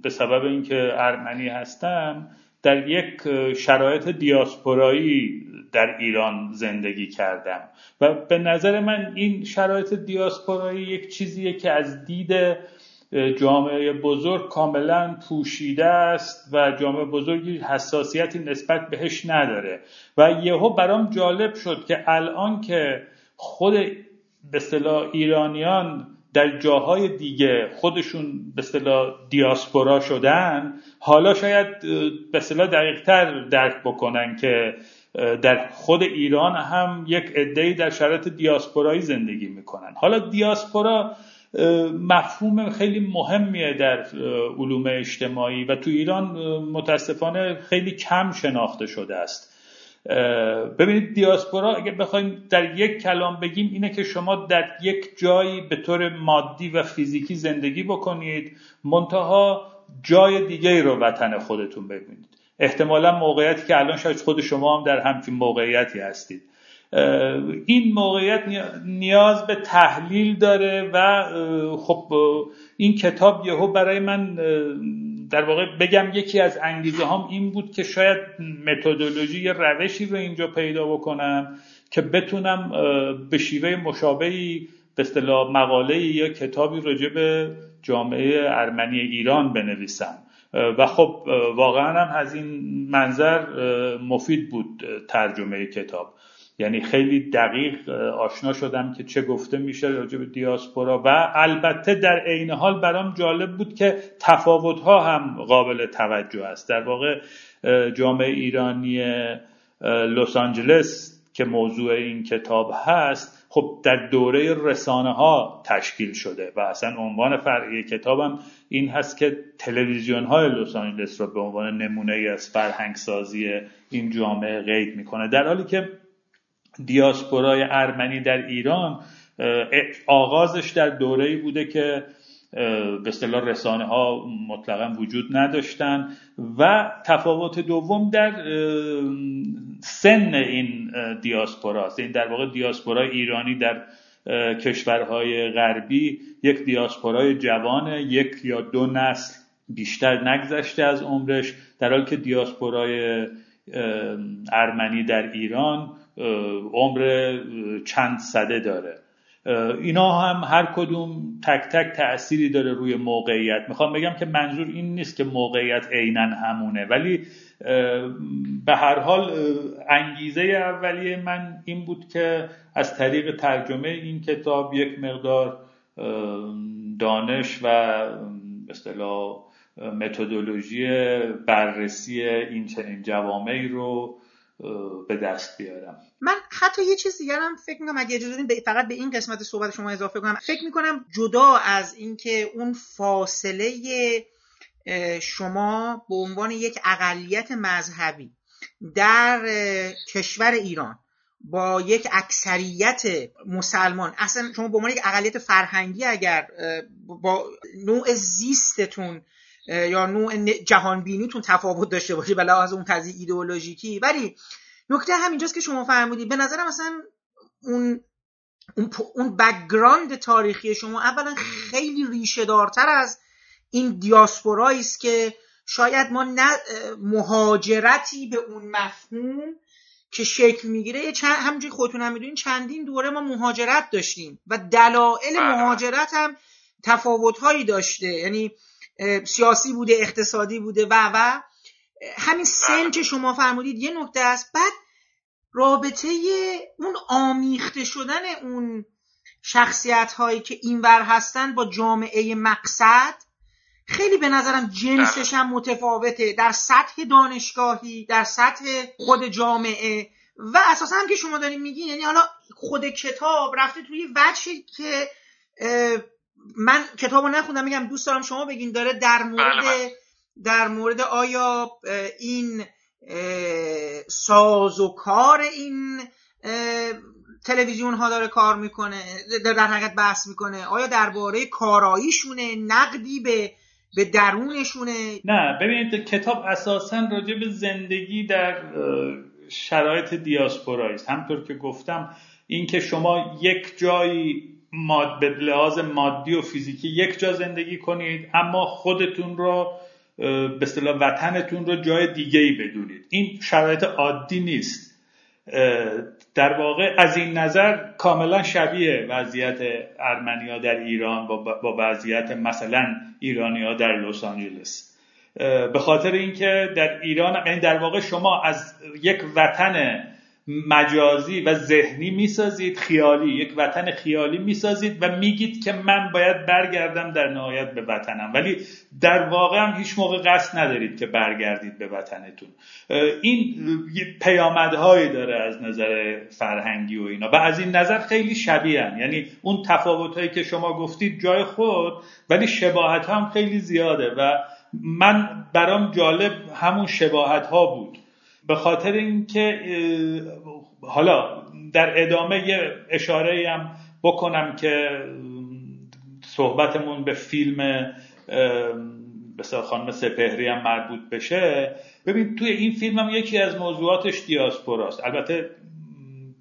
Speaker 7: به سبب اینکه ارمنی هستم در یک شرایط دیاسپورایی در ایران زندگی کردم. و به نظر من این شرایط دیاسپورایی یک چیزیه که از دید جامعه بزرگ کاملا پوشیده است و جامعه بزرگی حساسیتی نسبت بهش نداره. و یهو برام جالب شد که الان که خود به صلاح ایرانیان در جاهای دیگه خودشون به اصطلاح دیاسپورا شدن حالا شاید به اصطلاح دقیقتر درک بکنن که در خود ایران هم یک عده‌ای در شرایط دیاسپورایی زندگی می‌کنن. حالا دیاسپورا مفهوم خیلی مهمیه در علوم اجتماعی و تو ایران متاسفانه خیلی کم شناخته شده است. ببینید دیاسپورا اگه بخوایم در یک کلام بگیم اینه که شما در یک جایی به طور مادی و فیزیکی زندگی بکنید منتها جای دیگه رو وطن خودتون ببینید. احتمالا موقعیتی که الان شاید خود شما هم در همچین موقعیتی هستید. این موقعیت نیاز به تحلیل داره و خب این کتاب یهو برای من در واقع بگم یکی از انگیزه هم این بود که شاید متدولوژی روشی رو اینجا پیدا بکنم که بتونم به شیوه مشابهی به اصطلاح مقاله یا کتابی راجع به جامعه ارمنی ایران بنویسم. و خب واقعا هم از این منظر مفید بود ترجمه کتاب. یعنی خیلی دقیق آشنا شدم که چه گفته میشه راجع به دیاسپورا. و البته در عین حال برام جالب بود که تفاوت ها هم قابل توجه است. در واقع جامعه ایرانی لس آنجلس که موضوع این کتاب هست خب در دوره رسانه ها تشکیل شده و اصلا عنوان فرعی کتابم این هست که تلویزیون های لس آنجلس رو به عنوان نمونه از فرهنگ سازی این جامعه قید می‌کنه. در حالی که دیاسپورای ارمنی در ایران آغازش در دوره ای بوده که به اصطلاح رسانه ها مطلقا وجود نداشتن و تفاوت دوم در سن این دیاسپوراست این در واقع دیاسپورای ایرانی در کشورهای غربی یک دیاسپورای جوان یک یا دو نسل بیشتر نگذشته از عمرش در حالی که دیاسپورای ارمنی در ایران عمر چند صده داره. اینا هم هر کدوم تک تک تأثیری داره روی موقعیت. می‌خوام بگم که منظور این نیست که موقعیت عینا همونه ولی به هر حال انگیزه اولیه من این بود که از طریق ترجمه این کتاب یک مقدار دانش و اصطلاح متدولوژی بررسی این چنین جوامعی رو به دست بیارم.
Speaker 1: من حتی یه چیز دیگر هم فکر می‌کنم اگه اجازه فقط به این قسمت صحبت شما اضافه کنم. فکر می‌کنم جدا از اینکه اون فاصله شما به عنوان یک اقلیت مذهبی در کشور ایران با یک اکثریت مسلمان اصلا شما به عنوان یک اقلیت فرهنگی اگر با نوع زیستتون یا نوع جهانبینیتون تفاوت داشته باشه بلا از اون قضیه ایدئولوژیکی. ولی نکته همینجاست که شما فرمودید. به نظرم مثلا اون اون, اون background تاریخی شما اولا خیلی ریشه دارتر از این دیاسپورایی است که شاید ما نه مهاجرتی به اون مفهوم که شکل می‌گیره چند همونجوری خودتون هم می‌دونین چندین دوره ما مهاجرت داشتیم و دلایل بله. مهاجرت هم تفاوت داشته. یعنی سیاسی بوده اقتصادی بوده و و همین سن که شما فرمودید یه نکته است. بعد رابطه اون آمیخته شدن اون شخصیت هایی که اینور هستن با جامعه مقصد خیلی به نظرم جنسش هم متفاوته. در سطح دانشگاهی در سطح خود جامعه. و اساسا هم که شما دارین میگین یعنی حالا خود کتاب رفته توی وجهی که من کتاب رو نخوندم میگم دوست دارم شما بگین. داره در مورد بله، بله. در مورد آیا این ساز و کار این تلویزیون ها داره کار می‌کنه در حقیقت بحث می‌کنه. آیا درباره کاراییشونه نقدی به به درونشونه؟
Speaker 7: نه ببینید کتاب اساسا راجع به زندگی در شرایط دیاسپورا است همطور که گفتم اینکه شما یک جایی ماد به لحاظ مادی و فیزیکی یک جا زندگی کنید اما خودتون رو به اصطلاح وطنتون رو جای دیگه ای بدونید. این شرایط عادی نیست. در واقع از این نظر کاملا شبیه وضعیت ارمنیا در ایران با وضعیت مثلا ایرانیا در لس آنجلس. به خاطر اینکه در ایران یعنی در واقع شما از یک وطن مجازی و ذهنی می‌سازید خیالی یک وطن خیالی می‌سازید و میگید که من باید برگردم در نهایت به وطنم. ولی در واقع هم هیچ موقع قصد ندارید که برگردید به وطنتون. این پیامدهایی داره از نظر فرهنگی و اینا. و از این نظر خیلی شبیه هم. یعنی اون تفاوت که شما گفتید جای خود ولی شباهت هم خیلی زیاده. و من برام جالب همون شباهت ها بود. به خاطر اینکه حالا در ادامه یه اشاره هم بکنم که صحبتمون به فیلم بسیار خانم سپهری هم مربوط بشه. ببین توی این فیلم هم یکی از موضوعاتش دیاسپوراست. البته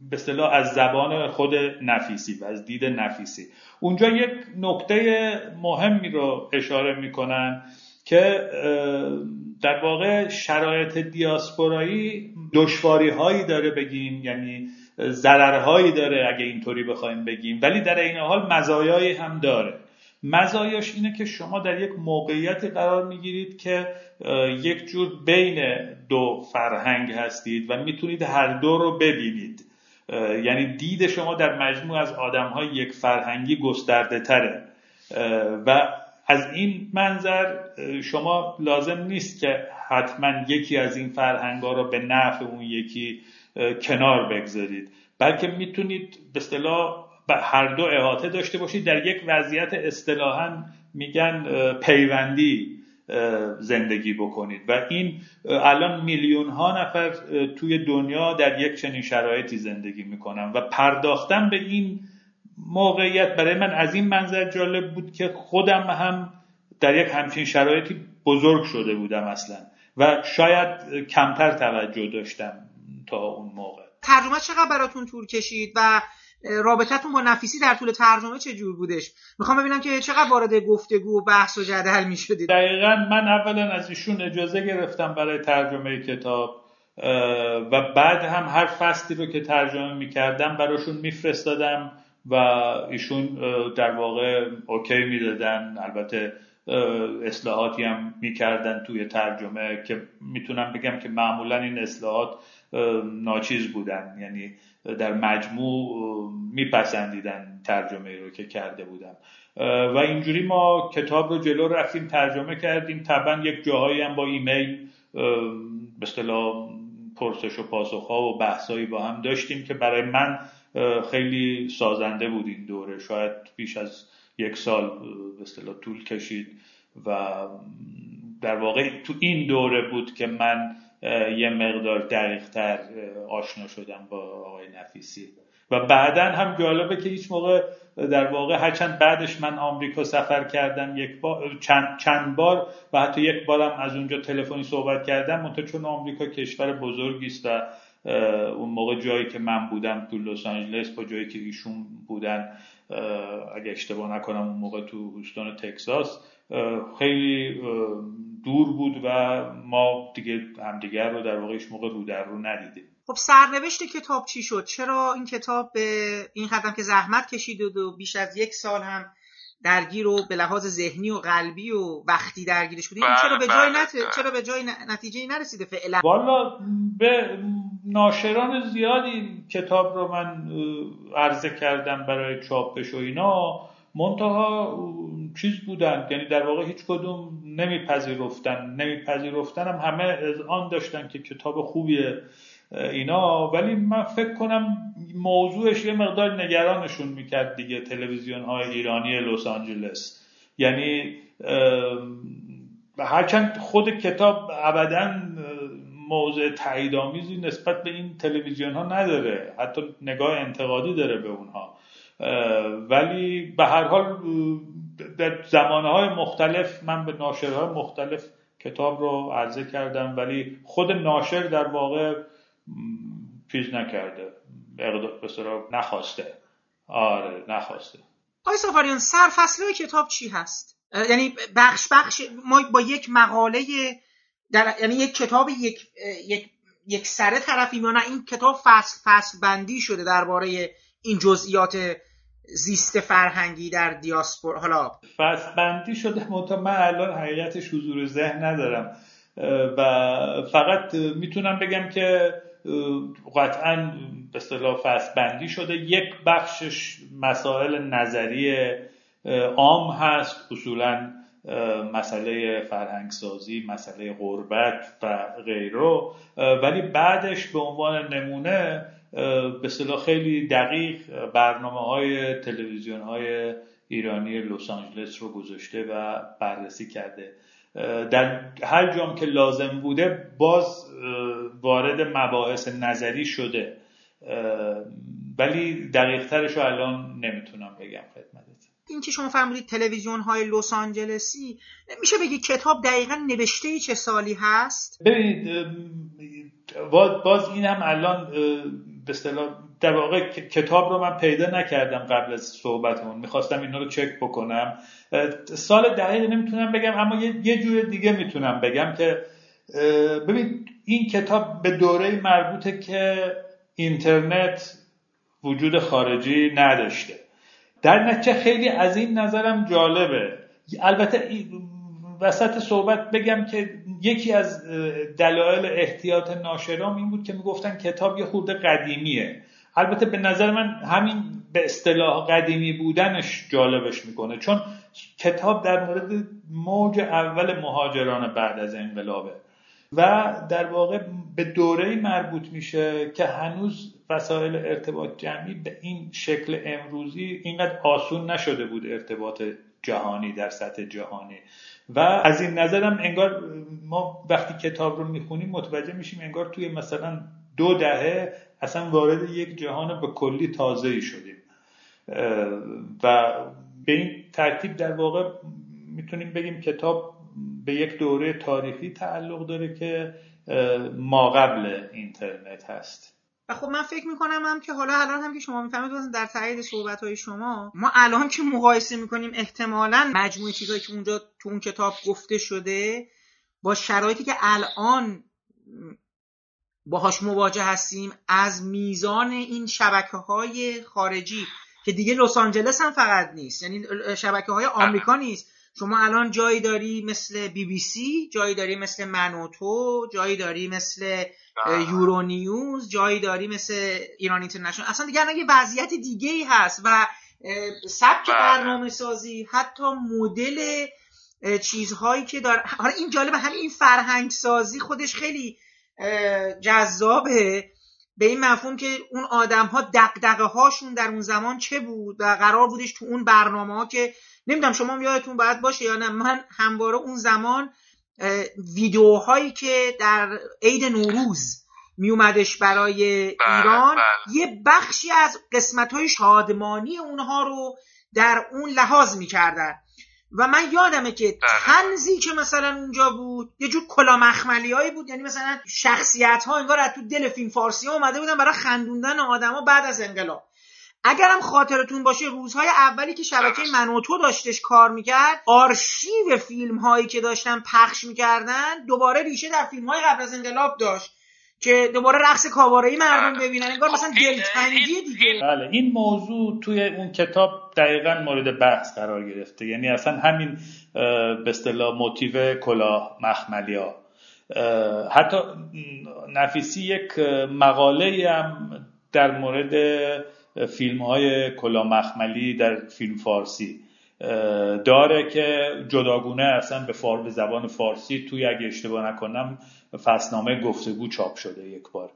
Speaker 7: به اصطلاح از زبان خود نفیسی و از دید نفیسی. اونجا یک نکته مهمی رو اشاره می‌کنن. که در واقع شرایط دیاسپورایی دشواری هایی داره بگیم یعنی ضررهایی داره اگه اینطوری بخوایم بگیم. ولی در این حال مزایایی هم داره. مزایاش اینه که شما در یک موقعیتی قرار می‌گیرید که یک جور بین دو فرهنگ هستید و می‌تونید هر دو رو ببینید. یعنی دید شما در مجموع از آدم های یک فرهنگی گسترده تره و از این منظر شما لازم نیست که حتما یکی از این فرهنگ ها رو به نفع اون یکی کنار بگذارید. بلکه می‌تونید به اصطلاح هر دو احاطه داشته باشید. در یک وضعیت اصطلاحا میگن پیوندی زندگی بکنید. و این الان میلیون ها نفر توی دنیا در یک چنین شرایطی زندگی می‌کنن. و پرداختن به این موقعیت برای من از این منظر جالب بود که خودم هم در یک همچین شرایطی بزرگ شده بودم اصلا. و شاید کمتر توجه داشتم تا اون موقع.
Speaker 1: ترجمه چقدر براتون طول کشید و رابطتون با نفیسی در طول ترجمه چه جور بودش؟ می‌خوام ببینم که چقدر وارد گفتگو و بحث و جدل می‌شدید.
Speaker 7: دقیقا من اولا از ایشون اجازه گرفتم برای ترجمه کتاب و بعد هم هر فصلی رو که ترجمه می‌کردم براشون میفرستادم. و ایشون در واقع اوکی می‌دادن. البته اصلاحاتی هم می‌کردن توی ترجمه که می‌تونم بگم که معمولا این اصلاحات ناچیز بودن. یعنی در مجموع میپسندیدن ترجمه رو که کرده بودم و اینجوری ما کتاب رو جلو رفتیم ترجمه کردیم. طبعا یک جاهایی هم با ایمیل به اصطلاح پرسش و پاسخ ها و بحثایی با هم داشتیم که برای من خیلی سازنده بود این دوره. شاید بیش از یک سال به اصطلاح طول کشید و در واقع تو این دوره بود که من یه مقدار دقیقتر آشنا شدم با آقای نفیسی. و بعدا هم جالبه که هیچ موقع در واقع هرچند بعدش من آمریکا سفر کردم یک بار چند, چند بار و حتی یک بارم از اونجا تلفنی صحبت کردم منتها چون آمریکا کشور بزرگی است و اون موقع جایی که من بودم تو لس آنجلس با جایی که ایشون بودن اگه اشتباه نکنم اون موقع تو هوستون تکساس خیلی دور بود و ما دیگه همدیگر رو در واقع موقع رو در رو ندیدیم.
Speaker 1: خب سرنوشت کتاب چی شد؟ چرا این کتاب به این قدم که زحمت کشید و بیش از یک سال هم درگیر و به لحاظ ذهنی و قلبی و وقتی درگیرش بودیم چرا به جای بله، نت... بله. چرا به جای نتیجه نرسیده فعلا؟
Speaker 7: والا به ناشران زیادی کتاب رو من عرضه کردم برای چاپش و اینا. منتها چیز بودن یعنی در واقع هیچ کدوم نمیپذیرفتن. نمیپذیرفتن هم همه آن داشتن که کتاب خوبیه اینا. ولی من فکر کنم موضوعش یه مقدار نگرانشون می‌کرد دیگه تلویزیون های ایرانی لس آنجلس. یعنی هرچند خود کتاب ابدا موضع تاییدآمیزی نسبت به این تلویزیون ها نداره. حتی نگاه انتقادی داره به اونها. ولی به هر حال در زمانهای مختلف من به ناشرهای مختلف کتاب رو عرضه کردم ولی خود ناشر در واقع چیز نکرده. به نخواسته. آره نخواسته.
Speaker 1: آقای سفاریان سرفصله کتاب چی هست؟ یعنی بخش بخش ما با یک مقاله در... یعنی یک کتاب یک یک یک سره طرفیم یا نه این کتاب فصل فصل بندی شده درباره این جزئیات زیست فرهنگی در دیاسپور. حالا
Speaker 7: فصل بندی شده منتها من الان حقیقتش حضور ذهن ندارم. و فقط می‌تونم بگم که قطعا به اصطلاح فصل بندی شده. یک بخشش مسائل نظری عام هست اصولا مسئله فرهنگسازی مسئله غربت و غیره. ولی بعدش به عنوان نمونه به اصطلاح خیلی دقیق برنامه های تلویزیون های ایرانی لس آنجلس رو گذاشته و بررسی کرده. در هر جام که لازم بوده باز وارد مباحث نظری شده. ولی دقیق رو الان نمی‌تونم بگم خدمتت
Speaker 1: این که شما فرمودید تلویزیون های لس آنجلسی میشه بگی کتاب دقیقا نوشته چه سالی هست؟
Speaker 7: ببینید باز این هم الان به اصطلاح در واقع کتاب رو من پیدا نکردم قبل از صحبتمون. می‌خواستم اینا رو چک بکنم. سال دقیق نمی‌تونم بگم اما یه جور دیگه می‌تونم بگم که ببین این کتاب به دوره مربوطه که اینترنت وجود خارجی نداشته. در نتیجه خیلی از این نظرم جالبه. البته وسط صحبت بگم که یکی از دلایل احتیاط ناشرام این بود که می‌گفتن کتاب یه خورده قدیمیه. البته به نظر من همین به اصطلاح قدیمی بودنش جالبش می‌کنه چون کتاب در مورد موج اول مهاجران بعد از انقلابه و در واقع به دوره مربوط میشه که هنوز وسایل ارتباط جمعی به این شکل امروزی اینقدر آسون نشده بود ارتباط جهانی در سطح جهانی. و از این نظرم انگار ما وقتی کتاب رو می‌خونیم متوجه میشیم انگار توی مثلا دو دهه اصلا وارد یک جهان به کلی تازه شدیم. و به این ترتیب در واقع می‌تونیم بگیم کتاب به یک دوره تاریخی تعلق داره که ما قبل اینترنت هست.
Speaker 1: و خب من فکر می‌کنم هم که حالا الان هم که شما می‌فهمید در تایید صحبت های شما ما الان که مقایسه می‌کنیم احتمالا مجموعه چیزهایی که اونجا تو اون کتاب گفته شده با شرایطی که الان باهاش مواجه هستیم از میزان این شبکه های خارجی که دیگه لس آنجلس هم فقط نیست یعنی شبکه های آمریکا نیست. شما الان جایی داری مثل بی بی سی جایی داری مثل منوتو جایی داری مثل یورو نیوز جایی داری مثل ایران اینترنشنال. اصلا دیگه یه وضعیت دیگه ای هست و سبک بله. برنامه سازی حتی مدل چیزهایی که داره حالا این جالبه همین این فرهنگ سازی خودش خیلی جذابه. به این مفهوم که اون آدم ها دقدقه هاشون در اون زمان چه بود و قرار بودش تو اون برنامه ها که نمی‌دونم شما یادتون باید باشه یا نه من همواره اون زمان ویدیوهایی که در عید نوروز میومدش برای بله، ایران بله. یه بخشی از قسمت های شادمانی اونها رو در اون لحاظ می‌کردن و من یادمه که بله. تنزی که مثلا اونجا بود یه جور کلا مخملی هایی بود یعنی مثلا شخصیت ها انگار از تو دل فیلم فارسی ها اومده بودن برای خندوندن آدما بعد از انقلاب اگرم خاطرتون باشه روزهای اولی که شبکه منوتو داشتش کار می‌کرد آرشیو فیلم هایی که داشتن پخش می‌کردن دوباره ریشه در فیلم های قبل از انقلاب داشت که دوباره رقص کاوارهی مردم بله. ببینن انگار مثلا خب، دلتنگی دیگه.
Speaker 7: بله این موضوع توی اون کتاب دقیقا مورد بحث قرار گرفته. یعنی اصلا همین به اصطلاح موتیو کلاه مخملیا. حتی نفیسی یک مقاله هم در مورد فیلم های کلا مخملی در فیلم فارسی داره که جداگونه اصلا به فار زبان فارسی توی اگه اشتباه نکنم فصلنامه گفتگو چاپ شده یک بار.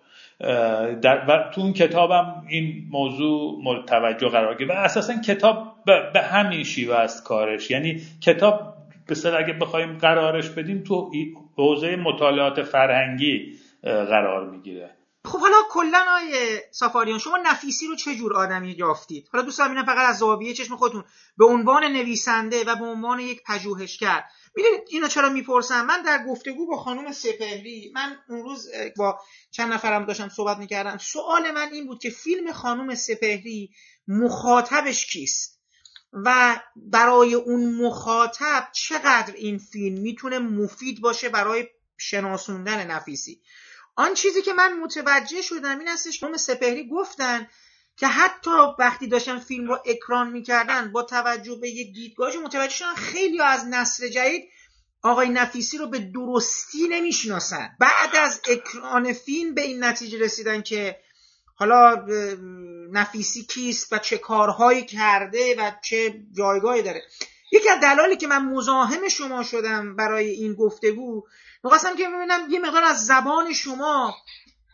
Speaker 7: در و تو اون کتابم این موضوع توجه قرار گرفت. و اساسا کتاب به همین شیوه است کارش. یعنی کتاب به اگه بخوایم قرارش بدیم تو حوزه مطالعات فرهنگی قرار می‌گیره.
Speaker 1: خب حالا کلا آیه سافاریان شما نفیسی رو چه جور آدمی یافتید؟ حالا دوست دارم فقط از زاویه چشم خودتون. به عنوان نویسنده و به عنوان یک پژوهشگر می‌دونید اینو چرا می‌پرسم؟ من در گفتگو با خانم سپهری من اون روز با چند نفرم داشتم صحبت می‌کردم. سوال من این بود که فیلم خانم سپهری مخاطبش کیست؟ و برای اون مخاطب چقدر این فیلم می‌تونه مفید باشه برای شناسوندن نفیسی؟ آن چیزی که من متوجه شدم این هستش که سپهری گفتن که حتی وقتی داشتن فیلم رو اکران می‌کردن با توجه به یک دیدگاهش متوجه شدن خیلی از نسل جدید آقای نفیسی رو به درستی نمی‌شناسن. بعد از اکران فیلم به این نتیجه رسیدن که حالا نفیسی کیست و چه کارهایی کرده و چه جایگاهی داره. یکی از دلالی که من مزاحم شما شدم برای این گفتگو می‌خواستم که ببینم یه مقدار از زبان شما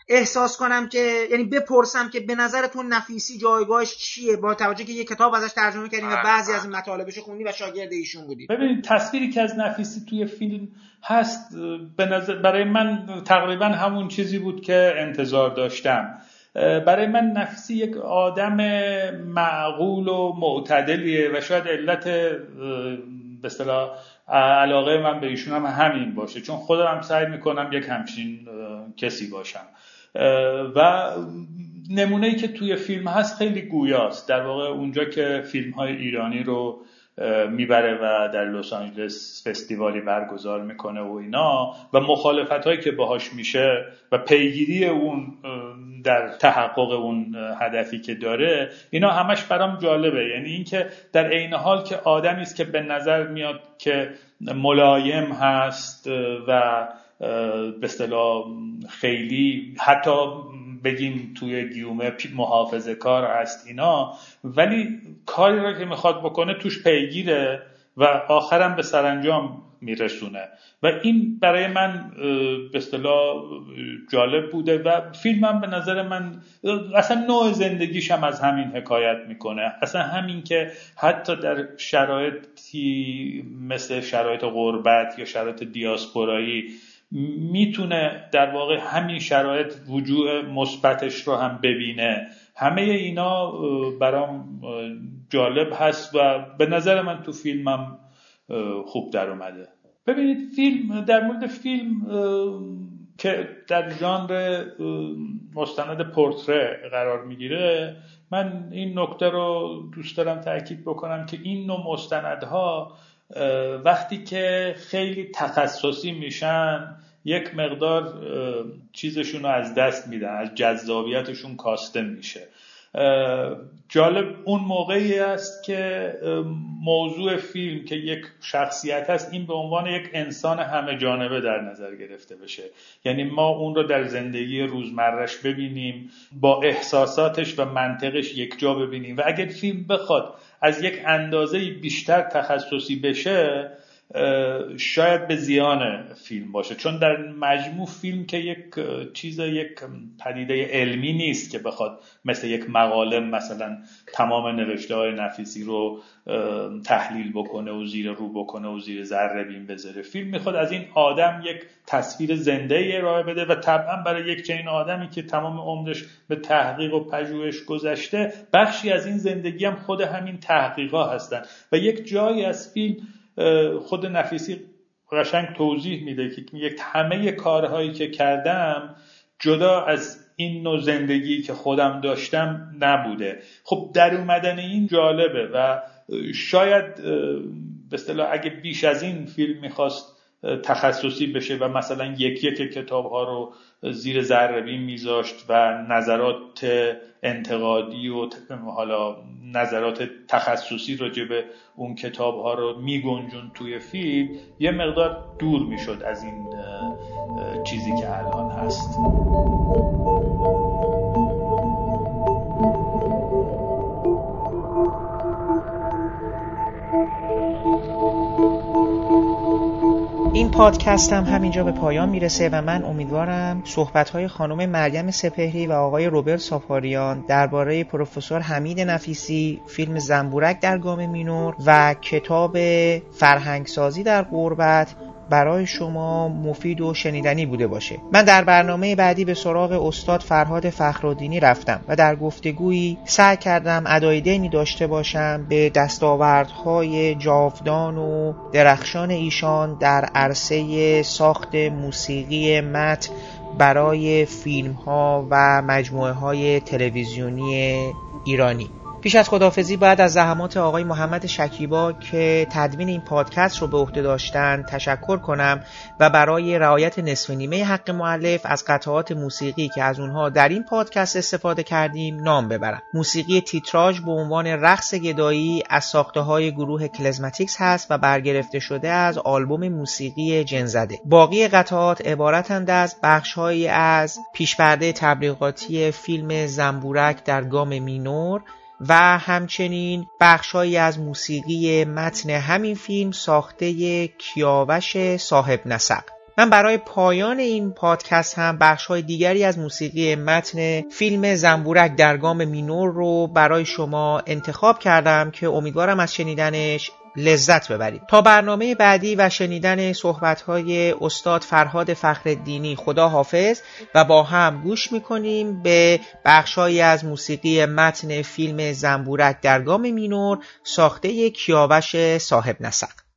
Speaker 1: احساس کنم که یعنی بپرسم که به نظرتون نفیسی جایگاهش چیه؟ با توجه که یه کتاب ازش ترجمه کردیم و بله، بعضی از این بله. مطالبش خوندی و شاگرد ایشون بودی
Speaker 7: ببینید تصویری که از نفیسی توی فیلم هست به نظر برای من تقریبا همون چیزی بود که انتظار داشتم. برای من نفیسی یک آدم معقول و معتدلیه و شاید علت به اصطلاح علاقه من به ایشون هم همین باشه. چون خودم هم سعی می‌کنم یک همچین کسی باشم. و نمونه ای که توی فیلم هست خیلی گویاست. در واقع اونجا که فیلم های ایرانی رو می‌بره و در لس آنجلس فستیوالی برگزار می‌کنه و اینا و مخالفت هایی که باهاش میشه و پیگیری اون در تحقق اون هدفی که داره اینا همش برام جالبه. یعنی اینکه در عین حال که آدمی است که به نظر میاد که ملایم هست و به اصطلاح خیلی حتی بگیم توی گیومه محافظه کار هست اینا ولی کاری را که می‌خواد بکنه توش پیگیره و آخرم به سرانجام میرسونه. و این برای من به اصطلاح جالب بوده و فیلمم به نظر من اصلا نوع زندگیشم از همین حکایت می‌کنه. اصلا همین که حتی در شرایطی مثل شرایط غربت یا شرایط دیاسپورایی می‌تونه در واقع همین شرایط وجوه مثبتش رو هم ببینه. همه اینا برام جالب هست و به نظر من تو فیلمم خوب در اومده. ببینید فیلم در مورد فیلم که در ژانر مستند پورتره قرار می‌گیره من این نکته رو دوست دارم تاکید بکنم که این نوع مستندها وقتی که خیلی تخصصی میشن یک مقدار چیزشون رو از دست میدن از جذابیتشون کاسته میشه. جالب اون موقعی است که موضوع فیلم که یک شخصیت هست این به عنوان یک انسان همه جانبه در نظر گرفته بشه. یعنی ما اون رو در زندگی روزمرش ببینیم با احساساتش و منطقش یک جا ببینیم. و اگر فیلم بخواد از یک اندازه بیشتر تخصصی بشه شاید به زیان فیلم باشه. چون در مجموع فیلم که یک چیز یک پدیده علمی نیست که بخواد مثل یک مقاله مثلا تمام نوشته های نفیسی رو تحلیل بکنه و زیر رو بکنه و زیر ذره بین بذاره. فیلم می‌خواد از این آدم یک تصویر زنده ای ارائه بده و طبعا برای یک چنین آدمی که تمام عمرش به تحقیق و پژوهش گذشته بخشی از این زندگی هم خود همین تحقیقا هستن. و یک جایی از فیلم خود نفیسی قشنگ توضیح میده که یک همه کارهایی که کردم جدا از این نوع زندگی که خودم داشتم نبوده. خب در اومدن این جالبه و شاید به اصطلاح اگه بیش از این فیلم می‌خواست تخصصی بشه و مثلا یک یک کتاب ها رو زیر ذره میذاشت و نظرات انتقادی و حالا نظرات تخصصی راجع به اون کتاب ها رو میگنجون توی فیلم یه مقدار دور می‌شد از این چیزی که الان هست.
Speaker 1: این پادکست هم همینجا به پایان می‌رسه و من امیدوارم صحبت های خانم مریم سپهری و آقای روبرت سافاریان درباره پروفسور حمید نفیسی فیلم زنبورک در گام مینور و کتاب فرهنگسازی در قربت برای شما مفید و شنیدنی بوده باشه. من در برنامه بعدی به سراغ استاد فرهاد فخرالدینی رفتم و در گفتگویی سعی کردم ادای دینی داشته باشم به دستاوردهای جاودان و درخشان ایشان در عرصه ساخت موسیقی متن برای فیلم ها و مجموعه های تلویزیونی ایرانی. پیش از خداحافظی باید از زحمات آقای محمد شکیبا که تدوین این پادکست رو به عهده داشتن تشکر کنم و برای رعایت نصف نیمه حق مؤلف از قطعات موسیقی که از اونها در این پادکست استفاده کردیم نام ببرم. موسیقی تیتراژ به عنوان رقص گدایی از ساخته های گروه کلزماتیکس هست و برگرفته شده از آلبوم موسیقی جنزده. باقی قطعات عبارتند از بخشهایی از پیشپرده تبلیغاتی فیلم زنبورک در گام مینور و همچنین بخشهایی از موسیقی متن همین فیلم ساخته کیاوش صاحب نسق. من برای پایان این پادکست هم بخش های دیگری از موسیقی متن فیلم زنبورک در گام مینور رو برای شما انتخاب کردم که امیدوارم از شنیدنش لذت ببرید. تا برنامه بعدی و شنیدن صحبت‌های استاد فرهاد فخرالدینی خدا حافظ و با هم گوش می‌کنیم به بخشهایی از موسیقی متن فیلم زنبورک در گام مینور ساخته کیاوش صاحب نسق.